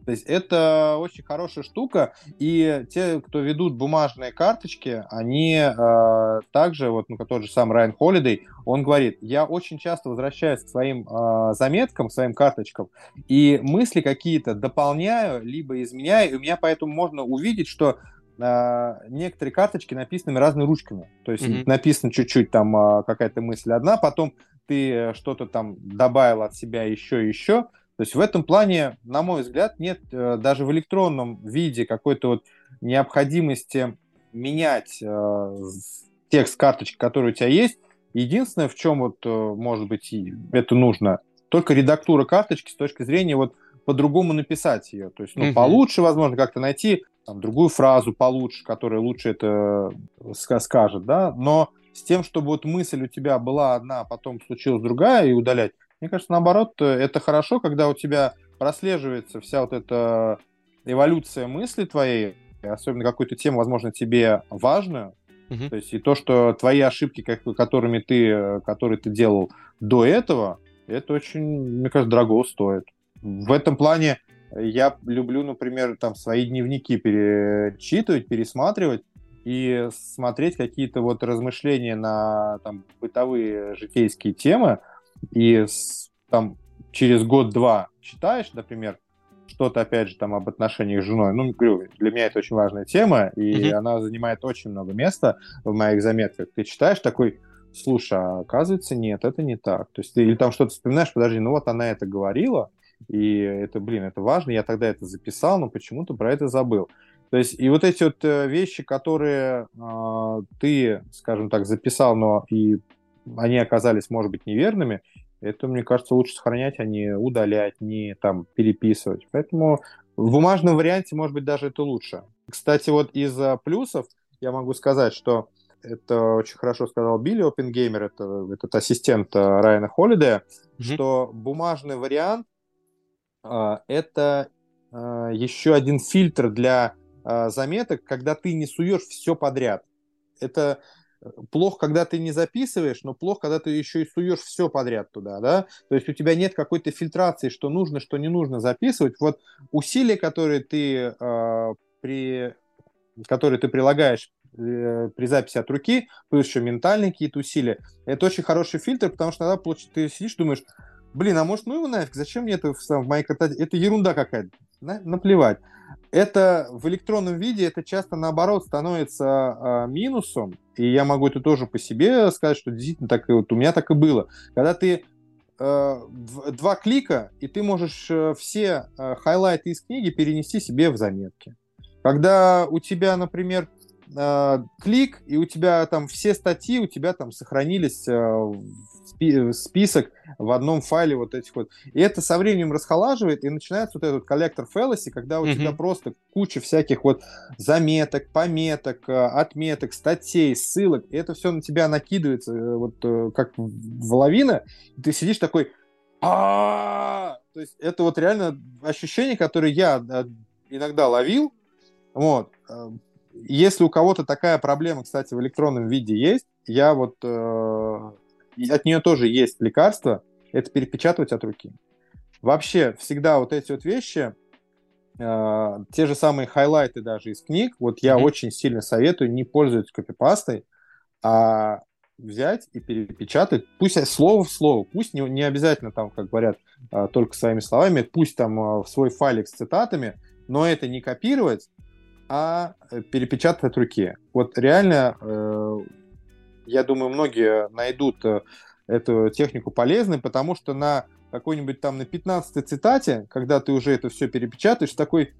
То есть это очень хорошая штука, и те, кто ведут бумажные карточки, они э, также, вот ну, тот же сам Райан Холидей, он говорит, я очень часто возвращаюсь к своим э, заметкам, к своим карточкам, и мысли какие-то дополняю, либо изменяю, и у меня поэтому можно увидеть, что э, некоторые карточки написаны разными ручками. То есть mm-hmm. написано чуть-чуть там э, какая-то мысль одна, потом ты что-то там добавил от себя еще и еще, То есть в этом плане, на мой взгляд, нет э, даже в электронном виде какой-то вот необходимости менять э, текст карточки, который у тебя есть. Единственное, в чем вот, э, может быть, это нужно, только редактура карточки с точки зрения вот по-другому написать ее. То есть, ну, угу. получше, возможно, как-то найти там, другую фразу получше, которая лучше это скажет, да, но с тем, чтобы вот мысль у тебя была одна, а потом случилась другая, и удалять, мне кажется, наоборот, это хорошо, когда у тебя прослеживается вся вот эта эволюция мысли твоей, особенно какую-то тему, возможно, тебе важную, uh-huh. то есть и то, что твои ошибки, которыми ты, которые ты делал до этого, это очень, мне кажется, дорого стоит. В этом плане я люблю, например, там свои дневники перечитывать, пересматривать и смотреть какие-то вот размышления на там, бытовые житейские темы, и с, там через год-два читаешь, например, что-то, опять же, там об отношениях с женой. Ну, говорю, для меня это очень важная тема, и mm-hmm. она занимает очень много места в моих заметках. Ты читаешь такой, слушай, а оказывается, нет, это не так. То есть ты или там что-то вспоминаешь, подожди, ну вот она это говорила, и это, блин, это важно, я тогда это записал, но почему-то про это забыл. То есть и вот эти вот э, вещи, которые э, ты, скажем так, записал, но и они оказались, может быть, неверными, это, мне кажется, лучше сохранять, а не удалять, не там переписывать. Поэтому в бумажном варианте, может быть, даже это лучше. Кстати, вот из плюсов я могу сказать, что это очень хорошо сказал Билли Опенгеймер, это этот ассистент э, Райана Холлидея, mm-hmm. что бумажный вариант э, это э, еще один фильтр для э, заметок, когда ты не суешь все подряд. Это плохо, когда ты не записываешь, но плохо, когда ты еще и суешь все подряд туда, да, то есть у тебя нет какой-то фильтрации, что нужно, что не нужно записывать. Вот усилия, которые ты э, при которые ты прилагаешь э, при записи от руки, плюс еще ментальные какие-то усилия, это очень хороший фильтр, потому что иногда ты сидишь, думаешь, блин, а может, ну его нафиг, зачем мне это в, в моей картотеке? Это ерунда какая-то, на, наплевать. Это в электронном виде, это часто наоборот становится а, минусом, и я могу это тоже по себе сказать, что действительно так вот у меня так и было. Когда ты э, два клика, и ты можешь э, все э, хайлайты из книги перенести себе в заметки. Когда у тебя, например, э, клик, и у тебя там все статьи у тебя там сохранились э, список в одном файле вот этих вот. И это со временем расхолаживает, и начинается вот этот коллектор фэллоси, когда у mm-hmm. тебя просто куча всяких вот заметок, пометок, э, отметок, статей, ссылок, и это все на тебя накидывается э, вот э, как в лавина, и ты сидишь такой То есть это вот реально ощущение, которое я иногда ловил. Вот. Если у кого-то такая проблема, кстати, в электронном виде есть, я вот от нее тоже есть лекарство, это перепечатывать от руки. Вообще, всегда вот эти вот вещи, э, те же самые хайлайты даже из книг, вот я mm-hmm. очень сильно советую не пользоваться копипастой, а взять и перепечатать, пусть слово в слово, пусть не, не обязательно там, как говорят, э, только своими словами, пусть там э, в свой файлик с цитатами, но это не копировать, а э, перепечатать от руки. Вот реально э, я думаю, многие найдут э, эту технику полезной, потому что на какой-нибудь там на 15 цитате, когда ты уже это все перепечатаешь, такой,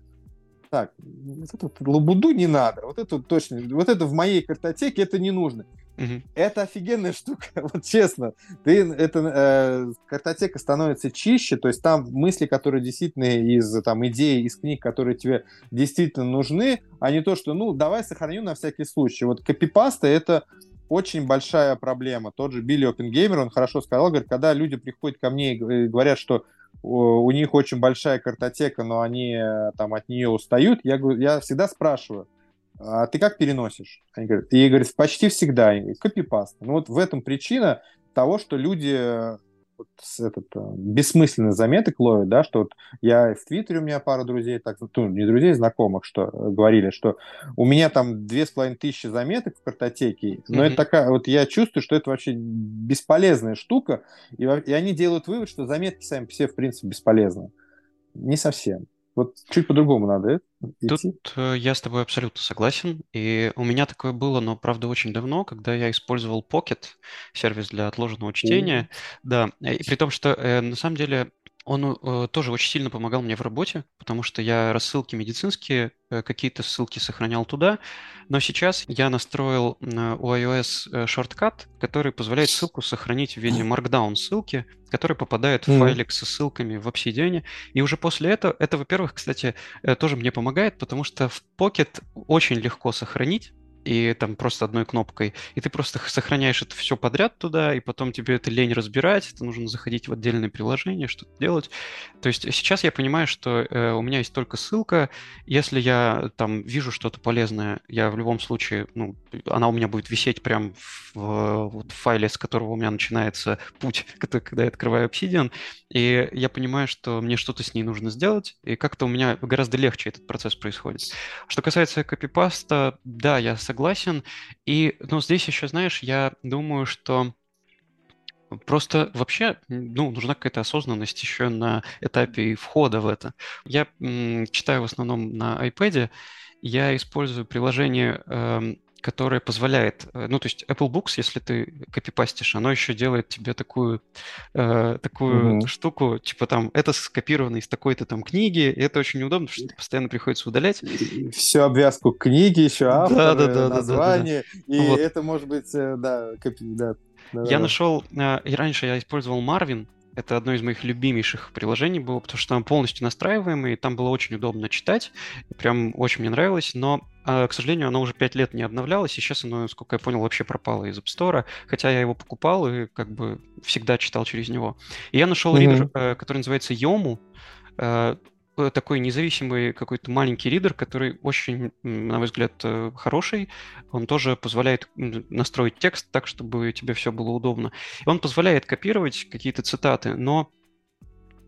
так, вот эту лабуду не надо, вот это точно, вот это в моей картотеке это не нужно. Угу. Это офигенная штука, вот честно. Ты, это, э, картотека становится чище, то есть там мысли, которые действительно из там, идей, из книг, которые тебе действительно нужны, а не то, что, ну, давай сохраню на всякий случай. Вот копипаста — это очень большая проблема. Тот же Билли Опенгеймер, он хорошо сказал, говорит, когда люди приходят ко мне и говорят, что у них очень большая картотека, но они э, там от нее устают, я, я всегда спрашиваю, а ты как переносишь? Они говорят, и говорят, почти всегда, копипаст. Ну вот в этом причина того, что люди вот этот, э, бессмысленных заметок ловят, да, что вот я в Твиттере у меня пара друзей, так, ну, не друзей, знакомых, что э, говорили, что у меня там две с половиной тысячи заметок в картотеке, но mm-hmm. это такая, вот я чувствую, что это вообще бесполезная штука, и, и они делают вывод, что заметки сами все, в принципе, бесполезны. Не совсем. Вот чуть по-другому надо идти. Тут э, я с тобой абсолютно согласен. И у меня такое было, но, правда, очень давно, когда я использовал Pocket, сервис для отложенного чтения. Mm. Да, и при том, что э, на самом деле он э, тоже очень сильно помогал мне в работе, потому что я рассылки медицинские, э, какие-то ссылки сохранял туда, но сейчас я настроил э, у iOS э, шорткат, который позволяет ссылку сохранить в виде Markdown ссылки, который попадает в mm-hmm. файлик со ссылками в Obsidian. И уже после этого, это, во-первых, кстати, э, тоже мне помогает, потому что в Pocket очень легко сохранить и там просто одной кнопкой, и ты просто сохраняешь это все подряд туда, и потом тебе это лень разбирать, это нужно заходить в отдельное приложение, что-то делать. То есть сейчас я понимаю, что э, у меня есть только ссылка, если я там вижу что-то полезное, я в любом случае, ну, она у меня будет висеть прям в, вот, в файле, с которого у меня начинается путь, когда я открываю Obsidian, и я понимаю, что мне что-то с ней нужно сделать, и как-то у меня гораздо легче этот процесс происходит. Что касается копипаста, да, я согласен. И, ну, здесь еще, знаешь, я думаю, что Просто вообще, ну, нужна какая-то осознанность еще на этапе входа в это. Я м, читаю в основном на iPad, я использую приложение э, которая позволяет, э, ну, то есть Apple Books, если ты копипастишь, оно еще делает тебе такую, э, такую mm-hmm. штуку, типа там, это скопировано из такой-то там книги, и это очень неудобно, потому что постоянно приходится удалять. Всю обвязку книги, еще автор, да, да, да, название, да, да, да. и вот. это может быть, э, да, копи... да. Я нашел, и раньше я использовал Marvin, это одно из моих любимейших приложений было, потому что оно полностью настраиваемое, и там было очень удобно читать. Прям очень мне нравилось, но, а, к сожалению, оно уже пять лет не обновлялось, и сейчас оно, сколько я понял, вообще пропало из App Store, хотя я его покупал и как бы всегда читал через него. И я нашел mm-hmm. ридер, э, который называется Yomu. Э, такой независимый какой-то маленький ридер, который очень, на мой взгляд, э, хороший. Он тоже позволяет настроить текст так, чтобы тебе все было удобно. И он позволяет копировать какие-то цитаты, но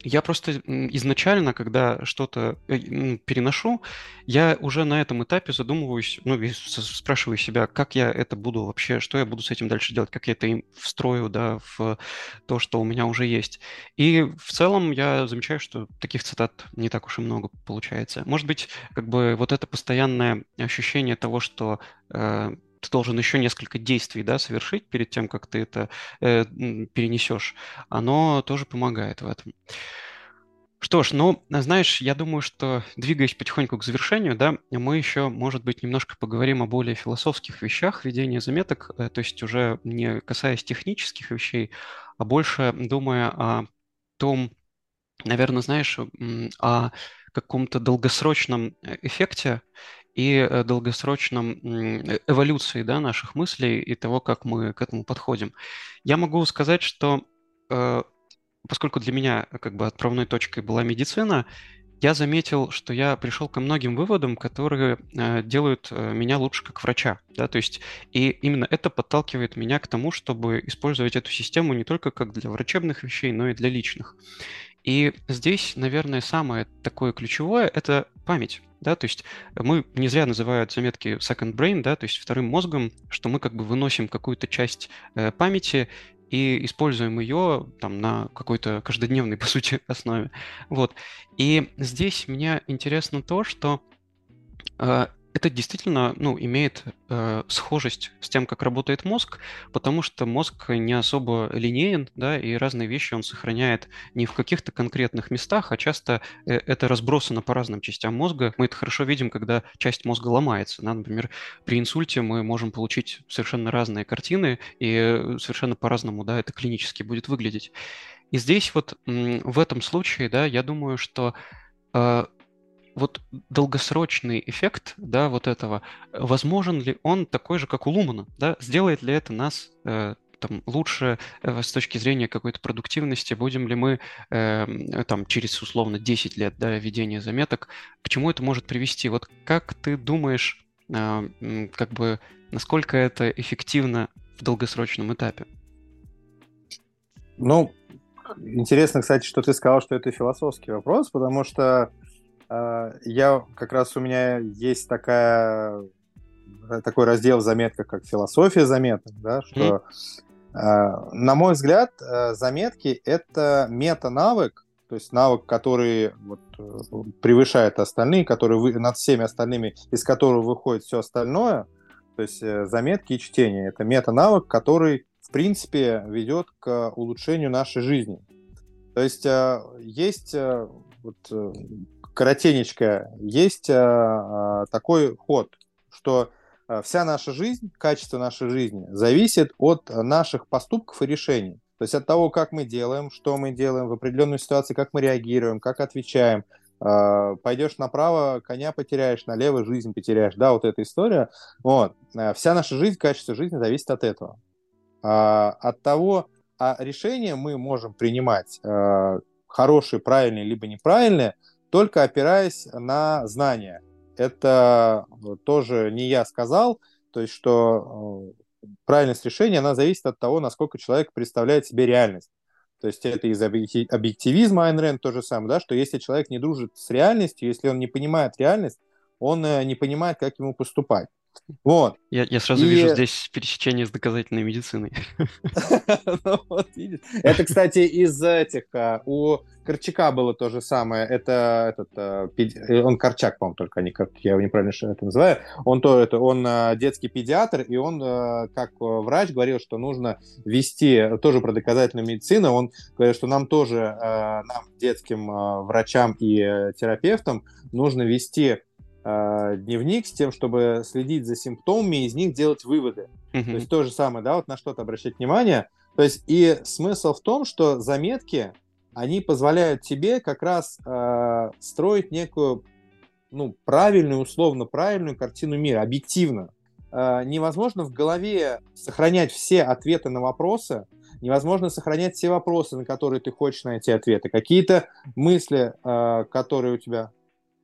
я просто изначально, когда что-то э, переношу, я уже на этом этапе задумываюсь, ну, спрашиваю себя, как я это буду вообще, что я буду с этим дальше делать, как я это встрою, да, в то, что у меня уже есть. И в целом я замечаю, что таких цитат не так уж и много получается. Может быть, как бы вот это постоянное ощущение того, что э, ты должен еще несколько действий да, совершить перед тем, как ты это э, перенесешь, оно тоже помогает в этом. Что ж, ну, знаешь, я думаю, что двигаясь потихоньку к завершению, да, мы еще, может быть, немножко поговорим о более философских вещах ведения заметок, э, то есть уже не касаясь технических вещей, а больше думая о том, наверное, знаешь, о каком-то долгосрочном э, эффекте и э, долгосрочном э, эволюции да, наших мыслей и того, как мы к этому подходим. Я могу сказать, что э, поскольку для меня как бы отправной точкой была медицина, я заметил, что я пришел ко многим выводам, которые делают меня лучше как врача. Да? То есть, и именно это подталкивает меня к тому, чтобы использовать эту систему не только как для врачебных вещей, но и для личных. И здесь, наверное, самое такое ключевое – это память. Да, то есть мы не зря называют заметки second brain, да, то есть вторым мозгом, что мы как бы выносим какую-то часть э, памяти и используем ее там на какой-то каждодневной, по сути, основе. Вот. И здесь мне интересно то, что э, это действительно ну, имеет э, схожесть с тем, как работает мозг, потому что мозг не особо линеен, да, и разные вещи он сохраняет не в каких-то конкретных местах, а часто э, это разбросано по разным частям мозга. Мы это хорошо видим, когда часть мозга ломается. Да? Например, при инсульте мы можем получить совершенно разные картины, и совершенно по-разному да, это клинически будет выглядеть. И здесь вот в этом случае, да, я думаю, что э, вот долгосрочный эффект, да, вот этого, возможен ли он такой же, как у Лумана, да, сделает ли это нас э, там, лучше э, с точки зрения какой-то продуктивности, будем ли мы э, там через условно 10 лет да, ведения заметок, к чему это может привести? Вот как ты думаешь, э, как бы, насколько это эффективно в долгосрочном этапе? Ну, интересно, кстати, что ты сказал, что это философский вопрос, потому что я как раз у меня есть такая такой раздел в заметках, как философия заметок, да, что, mm-hmm. на мой взгляд, э, заметки это мета-навык, то есть навык, который вот, э, превышает остальные, который вы, над всеми остальными, из которого выходит все остальное, то есть э, заметки и чтение. Это мета-навык, который, в принципе, ведет к улучшению нашей жизни. То есть есть вот коротенечко, есть такой ход, что вся наша жизнь, качество нашей жизни зависит от наших поступков и решений. То есть от того, как мы делаем, что мы делаем в определенной ситуации, как мы реагируем, как отвечаем. Э, пойдешь направо, коня потеряешь, налево жизнь потеряешь. Да, вот эта история. Вот. Э, вся наша жизнь, качество жизни зависит от этого. Э, от того, а решения мы можем принимать э, хорошие, правильные, либо неправильные, только опираясь на знания. Это тоже не я сказал, то есть что правильность решения, она зависит от того, насколько человек представляет себе реальность. То есть это из объективизма Айн Рэнд то же самое, да, что если человек не дружит с реальностью, если он не понимает реальность, он э, не понимает, как ему поступать. Вот. Я, я сразу и... вижу здесь пересечение с доказательной медициной. Ну это, кстати, из этих... А, у Корчака было то же самое. Это этот... А, э, он Корчак, по-моему, только не как я его неправильно это называю. Он то это он а, детский педиатр, и он как врач говорил, что нужно вести тоже про доказательную медицину. Он говорит, что нам тоже, нам, детским врачам и э, терапевтам, нужно вести э, дневник с тем, чтобы следить за симптомами и из них делать выводы. Mm-hmm. То есть то же самое, да, вот на что-то обращать внимание. То есть и смысл в том, что заметки, они позволяют тебе как раз э, строить некую, ну, правильную, условно правильную картину мира, объективно. Э, невозможно в голове сохранять все ответы на вопросы, невозможно сохранять все вопросы, на которые ты хочешь найти ответы. Какие-то мысли, э, которые у тебя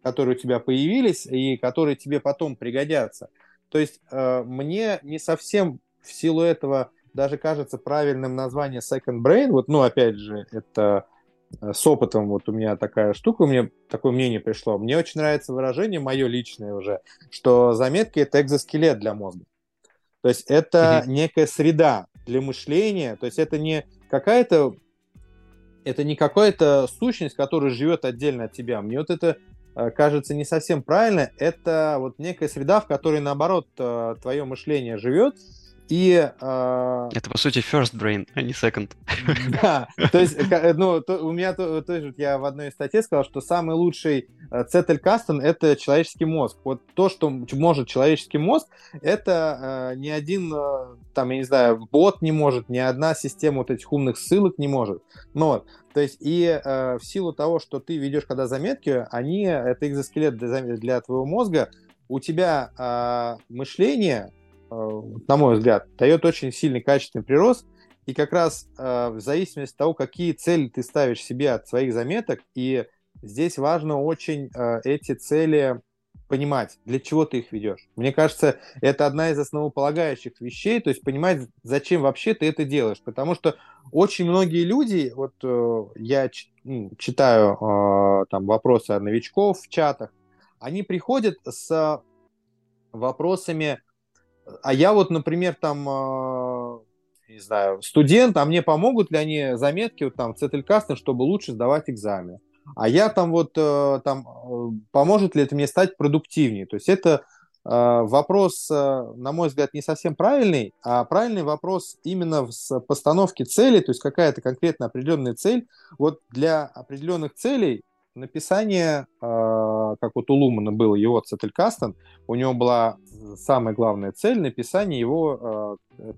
которые у тебя появились и которые тебе потом пригодятся. То есть э, мне не совсем в силу этого даже кажется правильным название Second Brain. Вот, ну, опять же, это э, с опытом вот у меня такая штука, мне такое мнение пришло. Мне очень нравится выражение, мое личное уже, что заметки — это экзоскелет для мозга. То есть это mm-hmm. некая среда для мышления, то есть это не какая-то это не какая-то сущность, которая живет отдельно от тебя. Мне вот это кажется не совсем правильно. Это вот некая среда, в которой, наоборот, э, твое мышление живет, и, э... Это, по сути, first brain, а не second. Да, то есть, э, ну, то, у меня то, то я в одной из статей сказал, что самый лучший цетель-кастон — это человеческий мозг. Вот то, что может человеческий мозг, это э, ни один, э, там, я не знаю, бот не может, ни одна система вот этих умных ссылок не может. Ну, вот. То есть, и э, в силу того, что ты ведешь когда заметки, они, это экзоскелет для, для твоего мозга, у тебя э, мышление Э, на мой взгляд, дает очень сильный качественный прирост. И как раз э, в зависимости от того, какие цели ты ставишь себе от своих заметок, и здесь важно очень э, эти цели понимать, для чего ты их ведешь. Мне кажется, это одна из основополагающих вещей, то есть понимать, зачем вообще ты это делаешь. Потому что очень многие люди, вот я ну, читаю там вопросы новичков в чатах, они приходят с вопросами, а я вот, например, там, э, не знаю, студент, а мне помогут ли они заметки вот там в Цетелькастен, чтобы лучше сдавать экзамен? А я там вот, э, там, э, поможет ли это мне стать продуктивнее? То есть это вопрос, на мой взгляд, не совсем правильный, а правильный вопрос именно с постановки цели, то есть какая-то конкретно определенная цель. Вот для определенных целей написание, как вот у Лумана было его Цетелькастен, у него была самая главная цель написания его э,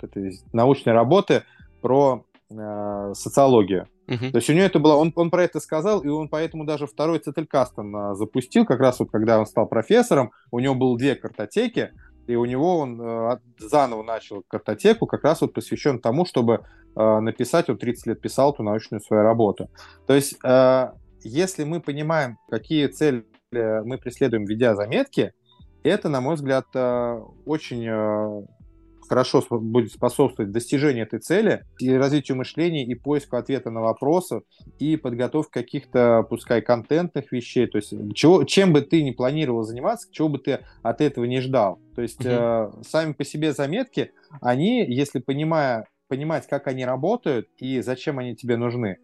научной работы про э, социологию. Uh-huh. То есть у него это было, он, он про это сказал, и он поэтому даже второй Цетелькастон э, запустил, как раз вот когда он стал профессором, у него было две картотеки, и у него он э, заново начал картотеку, как раз вот посвящен тому, чтобы э, написать, он 30 лет писал эту научную свою работу. То есть, э, если мы понимаем, какие цели мы преследуем, ведя заметки, это, на мой взгляд, э, очень э, хорошо будет способствовать достижению этой цели и развитию мышления, и поиску ответа на вопросы, и подготовке каких-то, пускай, контентных вещей. То есть, чего, чем бы ты ни планировал заниматься, чего бы ты от этого не ждал. То есть, mm-hmm. э, сами по себе заметки, они, если понимая, понимать, как они работают и зачем они тебе нужны,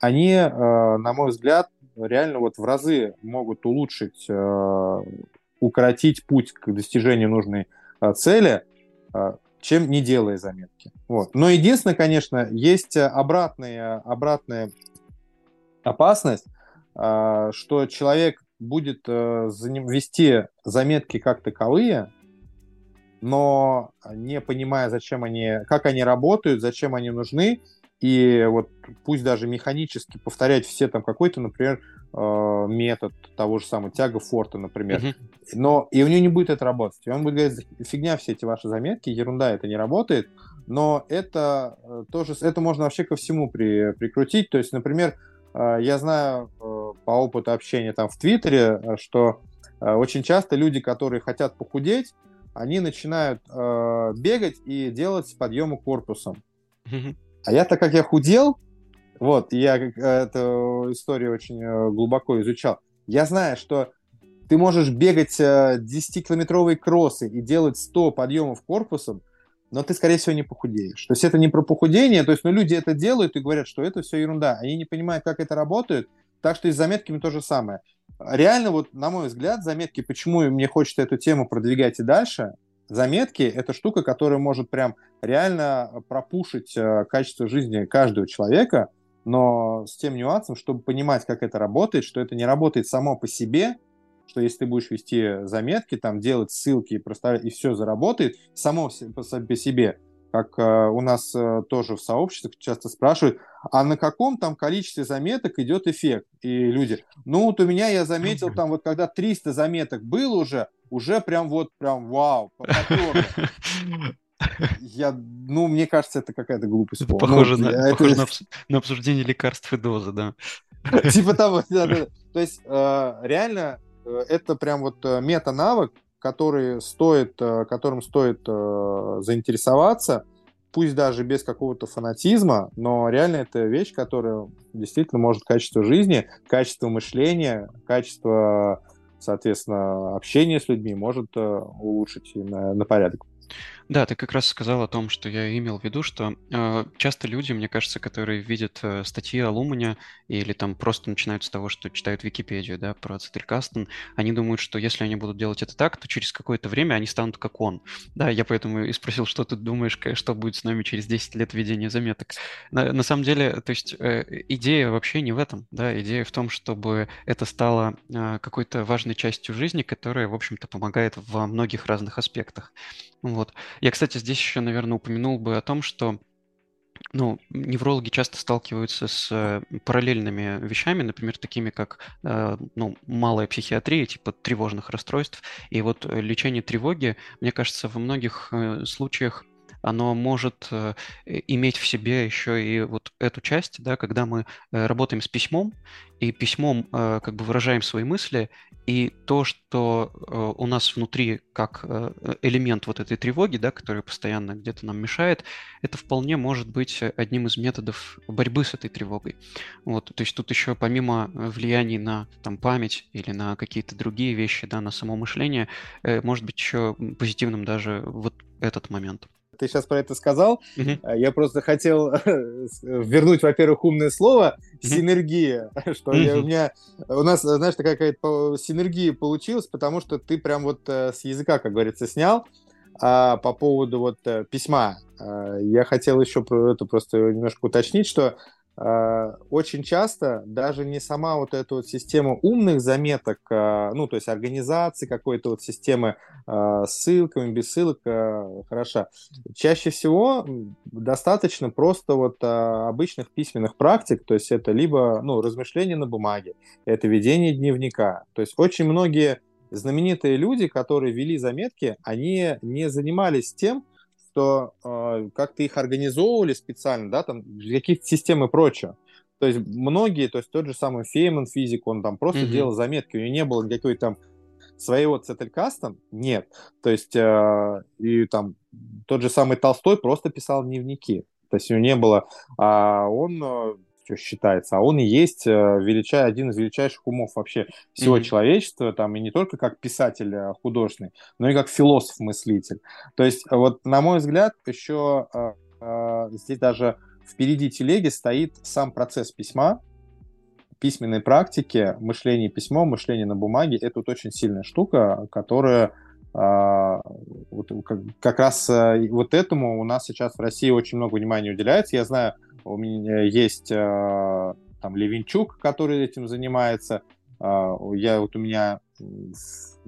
они, э, на мой взгляд, реально вот в разы могут улучшить э, укоротить путь к достижению нужной а, цели, а, чем не делая заметки. Вот. Но единственное, конечно, есть обратные, обратные опасность, что человек будет вести заметки как таковые, но не понимая, зачем они, как они работают, зачем они нужны, и вот пусть даже механически повторять все там какой-то, например, э, метод того же самого тяга форта, например, uh-huh. но и у него не будет это работать. И он будет говорить, фигня все эти ваши заметки, ерунда, это не работает, но это э, тоже, это можно вообще ко всему при, прикрутить. То есть, например, э, я знаю по опыту общения там в Твиттере, что очень часто люди, которые хотят похудеть, они начинают э, бегать и делать подъемы корпусом. А я, так как я худел, вот, я эту историю очень э, глубоко изучал, я знаю, что ты можешь бегать 10-километровые э, кроссы и делать 100 подъемов корпусом, но ты, скорее всего, не похудеешь. То есть это не про похудение, то есть, ну, люди это делают и говорят, что это все ерунда. Они не понимают, как это работает, так что и с заметками то же самое. Реально, вот, на мой взгляд, заметки, почему мне хочется эту тему продвигать и дальше, заметки – это штука, которая может прям реально пропушить э, качество жизни каждого человека, но с тем нюансом, чтобы понимать, как это работает, что это не работает само по себе, что если ты будешь вести заметки, там делать ссылки и просто и все заработает само по себе, как э, у нас э, тоже в сообществах часто спрашивают, а на каком там количестве заметок идет эффект? И люди, ну вот у меня я заметил там вот когда 300 заметок было уже, уже прям вот прям вау, Я, ну, мне кажется, это какая-то глупость. Это похоже, ну, на, это... похоже на, на обсуждение лекарств и дозы, да. Типа того, да, да. То есть, э, реально, это прям вот мета-навык, который стоит, э, которым стоит э, заинтересоваться, пусть даже без какого-то фанатизма, но реально это вещь, которая действительно может качество жизни, качество мышления, качество, соответственно, общения с людьми может э, улучшить на, на порядок. Да, ты как раз сказал о том, что я имел в виду, что э, часто люди, мне кажется, которые видят э, статьи о Лумане или там просто начинают с того, что читают Википедию, да, про Ацетелькастен, они думают, что если они будут делать это так, то через какое-то время они станут как он. Да, я поэтому и спросил, что ты думаешь, что будет с нами через 10 лет ведения заметок. На, на самом деле, то есть э, идея вообще не в этом, да, идея в том, чтобы это стало э, какой-то важной частью жизни, которая, в общем-то, помогает во многих разных аспектах. Вот. Я, кстати, здесь еще, наверное, упомянул бы о том, что ну, неврологи часто сталкиваются с э, параллельными вещами, например, такими как э, ну, малая психиатрия, типа тревожных расстройств. И вот э, лечение тревоги, мне кажется, во многих случаях оно может э, иметь в себе еще и вот эту часть, да, когда мы э, работаем с письмом, и письмом э, как бы выражаем свои мысли, и то, что у нас внутри как элемент вот этой тревоги, да, который постоянно где-то нам мешает, это вполне может быть одним из методов борьбы с этой тревогой. Вот, то есть тут еще помимо влияний на там, память или на какие-то другие вещи, да, на само мышление, может быть еще позитивным даже вот этот момент ты сейчас про это сказал. Mm-hmm. Я просто хотел вернуть, во-первых, умное слово синергия, что я, у меня у нас, знаешь, такая какая-то синергия получилась, потому что ты прям вот э, с языка, как говорится, снял. А по поводу вот э, письма, я хотел еще про это просто немножко уточнить, что Э, очень часто даже не сама вот эта вот система умных заметок, э, ну, то есть организации какой-то вот системы э, ссылками, без ссылок хороша. Чаще всего достаточно просто вот обычных письменных практик, то есть это либо, ну, размышления на бумаге, это ведение дневника. То есть очень многие знаменитые люди, которые вели заметки, они не занимались тем, что э, как-то их организовывали специально, да, там какие-то системы и прочее. То есть многие, то есть тот же самый Фейман физик, он там просто mm-hmm. делал заметки, у него не было никакой там своего цетелькаста, нет. То есть э, и там тот же самый Толстой просто писал дневники. То есть у него не было, а он э, что считается, а он и есть э, величай, один из величайших умов вообще всего mm-hmm. человечества, там, и не только как писатель э, художественный, но и как философ-мыслитель. То есть, вот, на мой взгляд, еще э, здесь даже впереди телеги стоит сам процесс письма, письменной практики, мышление письмом, мышление на бумаге. Это вот очень сильная штука, которая вот, как, как раз вот этому у нас сейчас в России очень много внимания уделяется. Я знаю, у меня есть э, там Левинчук, который этим занимается. А, я вот у меня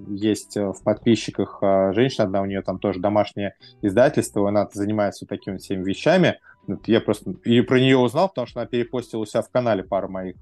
есть в подписчиках женщина одна, у нее там тоже домашнее издательство, она занимается вот такими всеми вещами. Я просто и про нее узнал, потому что она перепостила у себя в канале пару моих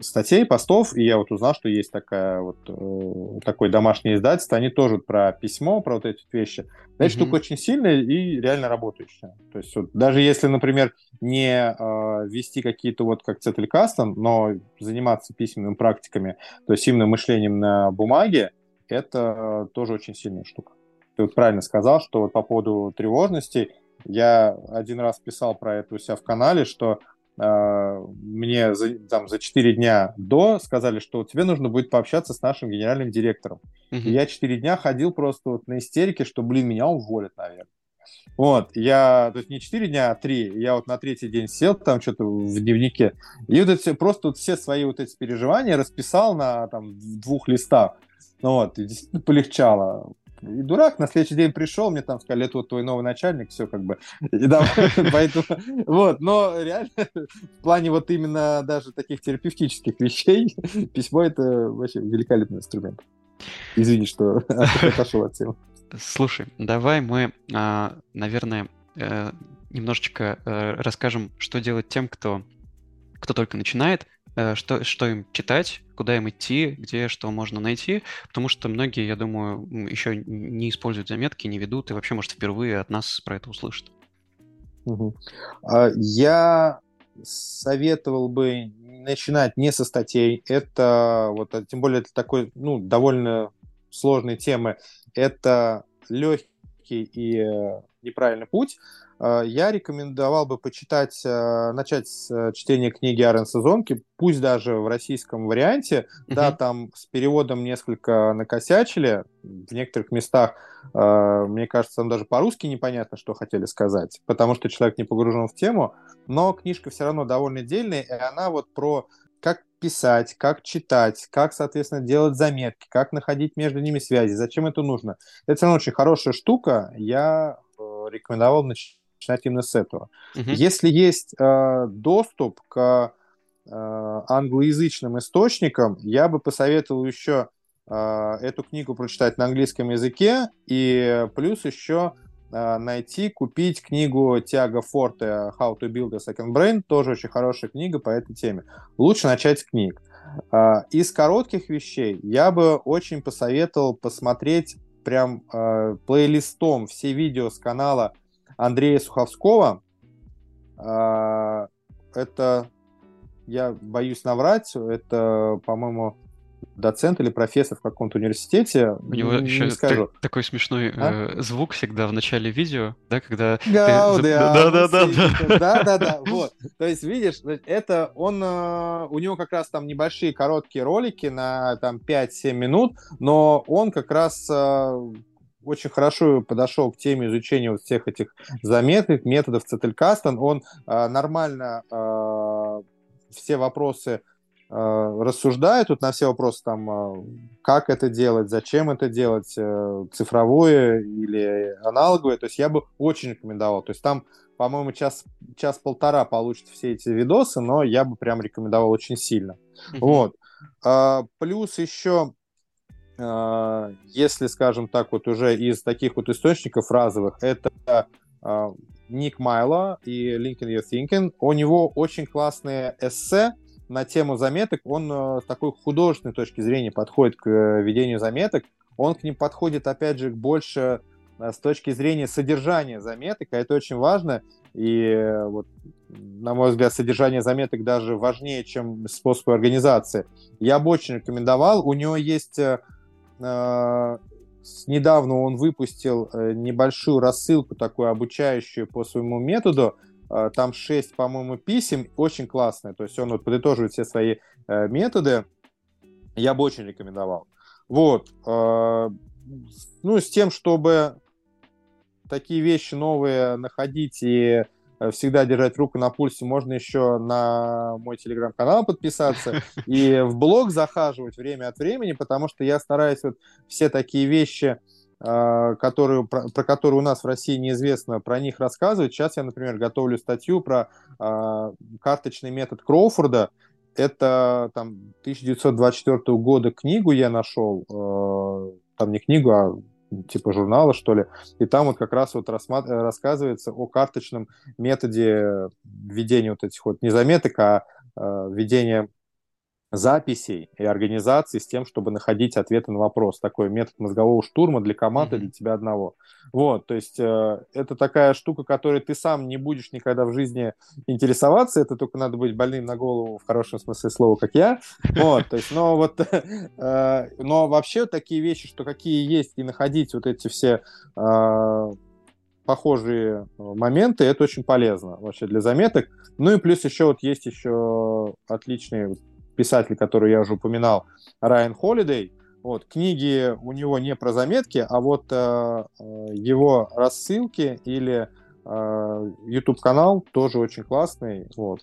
статей, постов, и я вот узнал, что есть такая вот, э, такое домашнее издательство, они тоже про письмо, про вот эти вещи. Эта mm-hmm. штука очень сильная и реально работающая. То есть вот, даже если, например, не э, вести какие-то вот как Цетелькастом, но заниматься письменными практиками, то есть именно мышлением на бумаге, это тоже очень сильная штука. Ты вот правильно сказал, что вот по поводу тревожности, я один раз писал про это у себя в канале, что мне за, там, за 4 дня до сказали, что тебе нужно будет пообщаться с нашим генеральным директором. Uh-huh. И я 4 дня ходил просто вот на истерике, что, блин, меня уволят, наверное. Вот, я, то есть не 4 дня, а 3. Я вот на третий день сел там что-то в дневнике, и вот это просто вот все свои вот эти переживания расписал на там двух листах. Ну вот, и действительно полегчало и дурак, на следующий день пришел, мне там сказали, это вот твой новый начальник, все как бы. И да, поэтому, вот, но реально в плане вот именно даже таких терапевтических вещей письмо это вообще великолепный инструмент. Извини, что отошел от темы. Слушай, давай мы, а, наверное, э, немножечко э, расскажем, что делать тем, кто, кто только начинает, Э, что, что им читать, куда им идти, где что можно найти, потому что многие, я думаю, еще не используют заметки, не ведут, и вообще, может, впервые от нас про это услышат. Угу. Я советовал бы начинать не со статей. Это вот, а тем более, это такой, ну, довольно сложной темы. Это легкий и э, неправильный путь. Э, я рекомендовал бы почитать, э, начать с э, чтения книги Арен Сезонки, пусть даже в российском варианте, mm-hmm. да, там с переводом несколько накосячили в некоторых местах, мне кажется, там даже по-русски непонятно, что хотели сказать, потому что человек не погружен в тему, но книжка все равно довольно дельная, и она вот про как писать, как читать, как, соответственно, делать заметки, как находить между ними связи, зачем это нужно. Это все равно очень хорошая штука, я рекомендовал начать начинать именно с этого. Uh-huh. Если есть э, доступ к э, англоязычным источникам, я бы посоветовал еще э, эту книгу прочитать на английском языке и плюс еще э, найти, купить книгу Тиаго Форте «How to build a second brain», тоже очень хорошая книга по этой теме. Лучше начать с книг. Э, из коротких вещей я бы очень посоветовал посмотреть прям э, плейлистом все видео с канала Андрея Суховского. А, это, я боюсь наврать, это, по-моему, доцент или профессор в каком-то университете. У него не еще скажу. Так, такой смешной а? э, звук всегда в начале видео, да, когда да, ты... да, да, да, да, да, да, да, вот. То есть видишь, это он, э, у него как раз там небольшие короткие ролики на там 5-7 минут, но он как раз э, очень хорошо подошел к теме изучения вот всех этих заметок, методов Цетелькастен. Он э, нормально э, все вопросы э, рассуждает тут на все вопросы, там, э, как это делать, зачем это делать, э, цифровое или аналоговое. То есть я бы очень рекомендовал. То есть там, по-моему, час, час-полтора получат все эти видосы, но я бы прям рекомендовал очень сильно. Mm-hmm. Вот. А, плюс еще если, скажем так, вот уже из таких вот источников разовых, это а, Ник Майло и Lincoln Your Thinking. У него очень классные эссе на тему заметок. Он а, с такой художественной точки зрения подходит к э, ведению заметок. Он к ним подходит, опять же, больше с точки зрения содержания заметок, а это очень важно. И э, вот, на мой взгляд, содержание заметок даже важнее, чем способы организации. Я бы очень рекомендовал. У него есть э, Э, недавно он выпустил э, небольшую рассылку такую обучающую по своему методу. Э, там 6, по-моему, писем, очень классные. То есть он вот подытоживает все свои методы. Я бы очень рекомендовал. Вот. Ну, с тем, чтобы такие вещи новые находить и Э, всегда держать руку на пульсе, можно еще на мой телеграм-канал подписаться и в блог захаживать время от времени, потому что я стараюсь вот все такие вещи э, которые, про, про которые у нас в России неизвестно, про них рассказывать. Сейчас я, например, готовлю статью про э, карточный метод Кроуфорда. Это там 1924 года книгу я нашел, э, там не книгу, а типа журнала, что ли, и там вот как раз вот рассмат... рассказывается о карточном методе введения вот этих вот не заметок, а э, введения записей и организаций с тем, чтобы находить ответы на вопрос. Такой метод мозгового штурма для команды, mm-hmm. для тебя одного. Вот, то есть э, это такая штука, которой ты сам не будешь никогда в жизни интересоваться, это только надо быть больным на голову в хорошем смысле слова, как я. Вот, то есть, но вот, э, но вообще такие вещи, что какие есть, и находить вот эти все э, похожие моменты, это очень полезно вообще для заметок. Ну и плюс еще вот есть еще отличные писатель, который я уже упоминал, Райан Холидей. Вот, книги у него не про заметки, а вот э, э его рассылки или э, YouTube-канал тоже очень классный. Вот,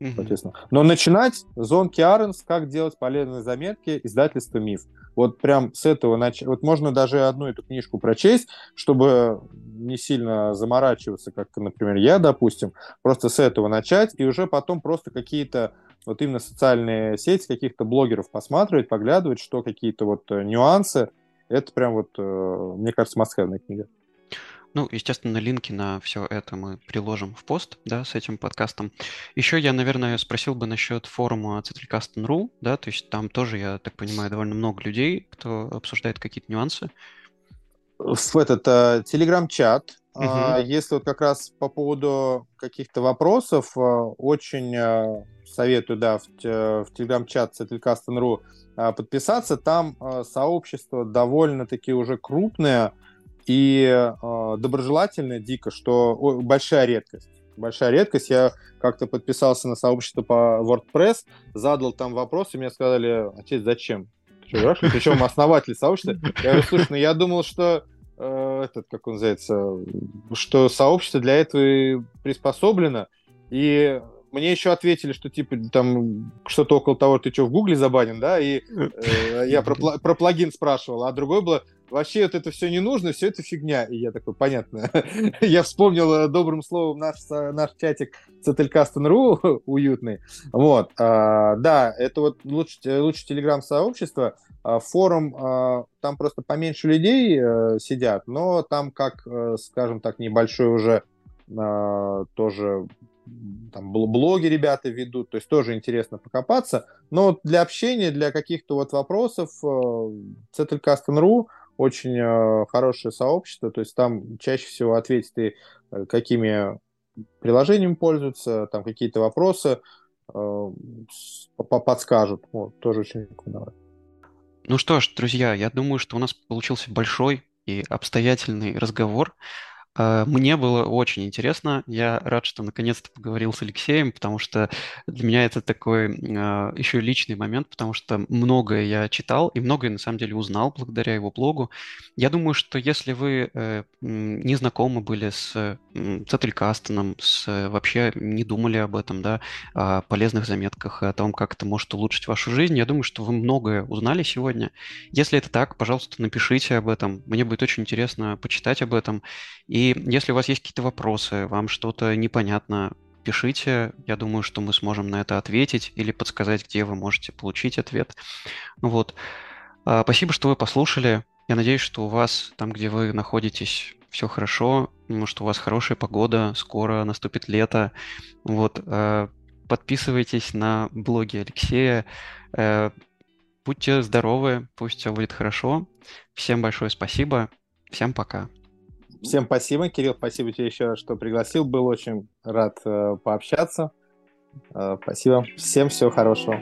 mm-hmm. соответственно. Но начинать Зон Киаренс «Как делать полезные заметки» издательство «Миф». Вот прям с этого начать. Вот можно даже одну эту книжку прочесть, чтобы не сильно заморачиваться, как, например, я, допустим, просто с этого начать, и уже потом просто какие-то вот именно социальные сети, каких-то блогеров посматривать, поглядывать, что какие-то вот э, нюансы, это прям вот, э, мне кажется, must книга. Ну, естественно, линки на все это мы приложим в пост, да, с этим подкастом. Еще я, наверное, спросил бы насчет форума Citricast.ru, да, то есть там тоже, я так понимаю, довольно много людей, кто обсуждает какие-то нюансы. В этот э, телеграм-чат, угу. uh если вот как раз по поводу каких-то вопросов, очень советую, да, в, в телеграм-чат а, подписаться. Там а, сообщество довольно-таки уже крупное и а, доброжелательное, дико, что большая редкость. Большая редкость. Я как-то подписался на сообщество по WordPress, задал там вопрос, и мне сказали, отец, зачем? Причем основатель сообщества. Я говорю, слушай, ну я думал, что э, этот, как он называется, что сообщество для этого приспособлено, и мне еще ответили, что типа там что-то около того, ты что, в Гугле забанен, да, и э, я про, про плагин спрашивал, а другой было, вообще вот это все не нужно, все это фигня. И я такой, понятно. я вспомнил э, добрым словом наш, наш чатик Cetelcast.ru уютный. Вот, а, да, это вот лучше, лучше телеграм-сообщество. А, форум, а, там просто поменьше людей сидят, но там как, скажем так, небольшой уже а, тоже там блоги ребята ведут, то есть тоже интересно покопаться. Но для общения, для каких-то вот вопросов Cetelcast.ru очень э, хорошее сообщество, то есть там чаще всего ответят и э, какими приложениями пользуются, там какие-то вопросы э, подскажут. Вот, тоже очень рекомендую. Ну что ж, друзья, я думаю, что у нас получился большой и обстоятельный разговор. А, мне было очень интересно. Я рад, что наконец-то поговорил с Алексеем, потому что для меня это такой э, еще личный момент, потому что многое я читал и многое на самом деле узнал благодаря его блогу. Я думаю, что если вы э, не знакомы были с э, Цетлькастоном, с, вообще не думали об этом, да, о полезных заметках, о том, как это может улучшить вашу жизнь, я думаю, что вы многое узнали сегодня. Если это так, пожалуйста, напишите об этом. Мне будет очень интересно почитать об этом. И если у вас есть какие-то вопросы, вам что-то непонятно, пишите. Я думаю, что мы сможем на это ответить или подсказать, где вы можете получить ответ. Вот. А, спасибо, что вы послушали. Я надеюсь, что у вас там, где вы находитесь, все хорошо, что у вас хорошая погода, скоро наступит лето. Вот. А, подписывайтесь на блоги Алексея. Э, будьте здоровы, пусть все будет хорошо. Всем большое спасибо. Всем пока. Всем спасибо, Кирилл, спасибо тебе еще, что пригласил. Был очень рад э, пообщаться. Э, спасибо. Всем всего хорошего.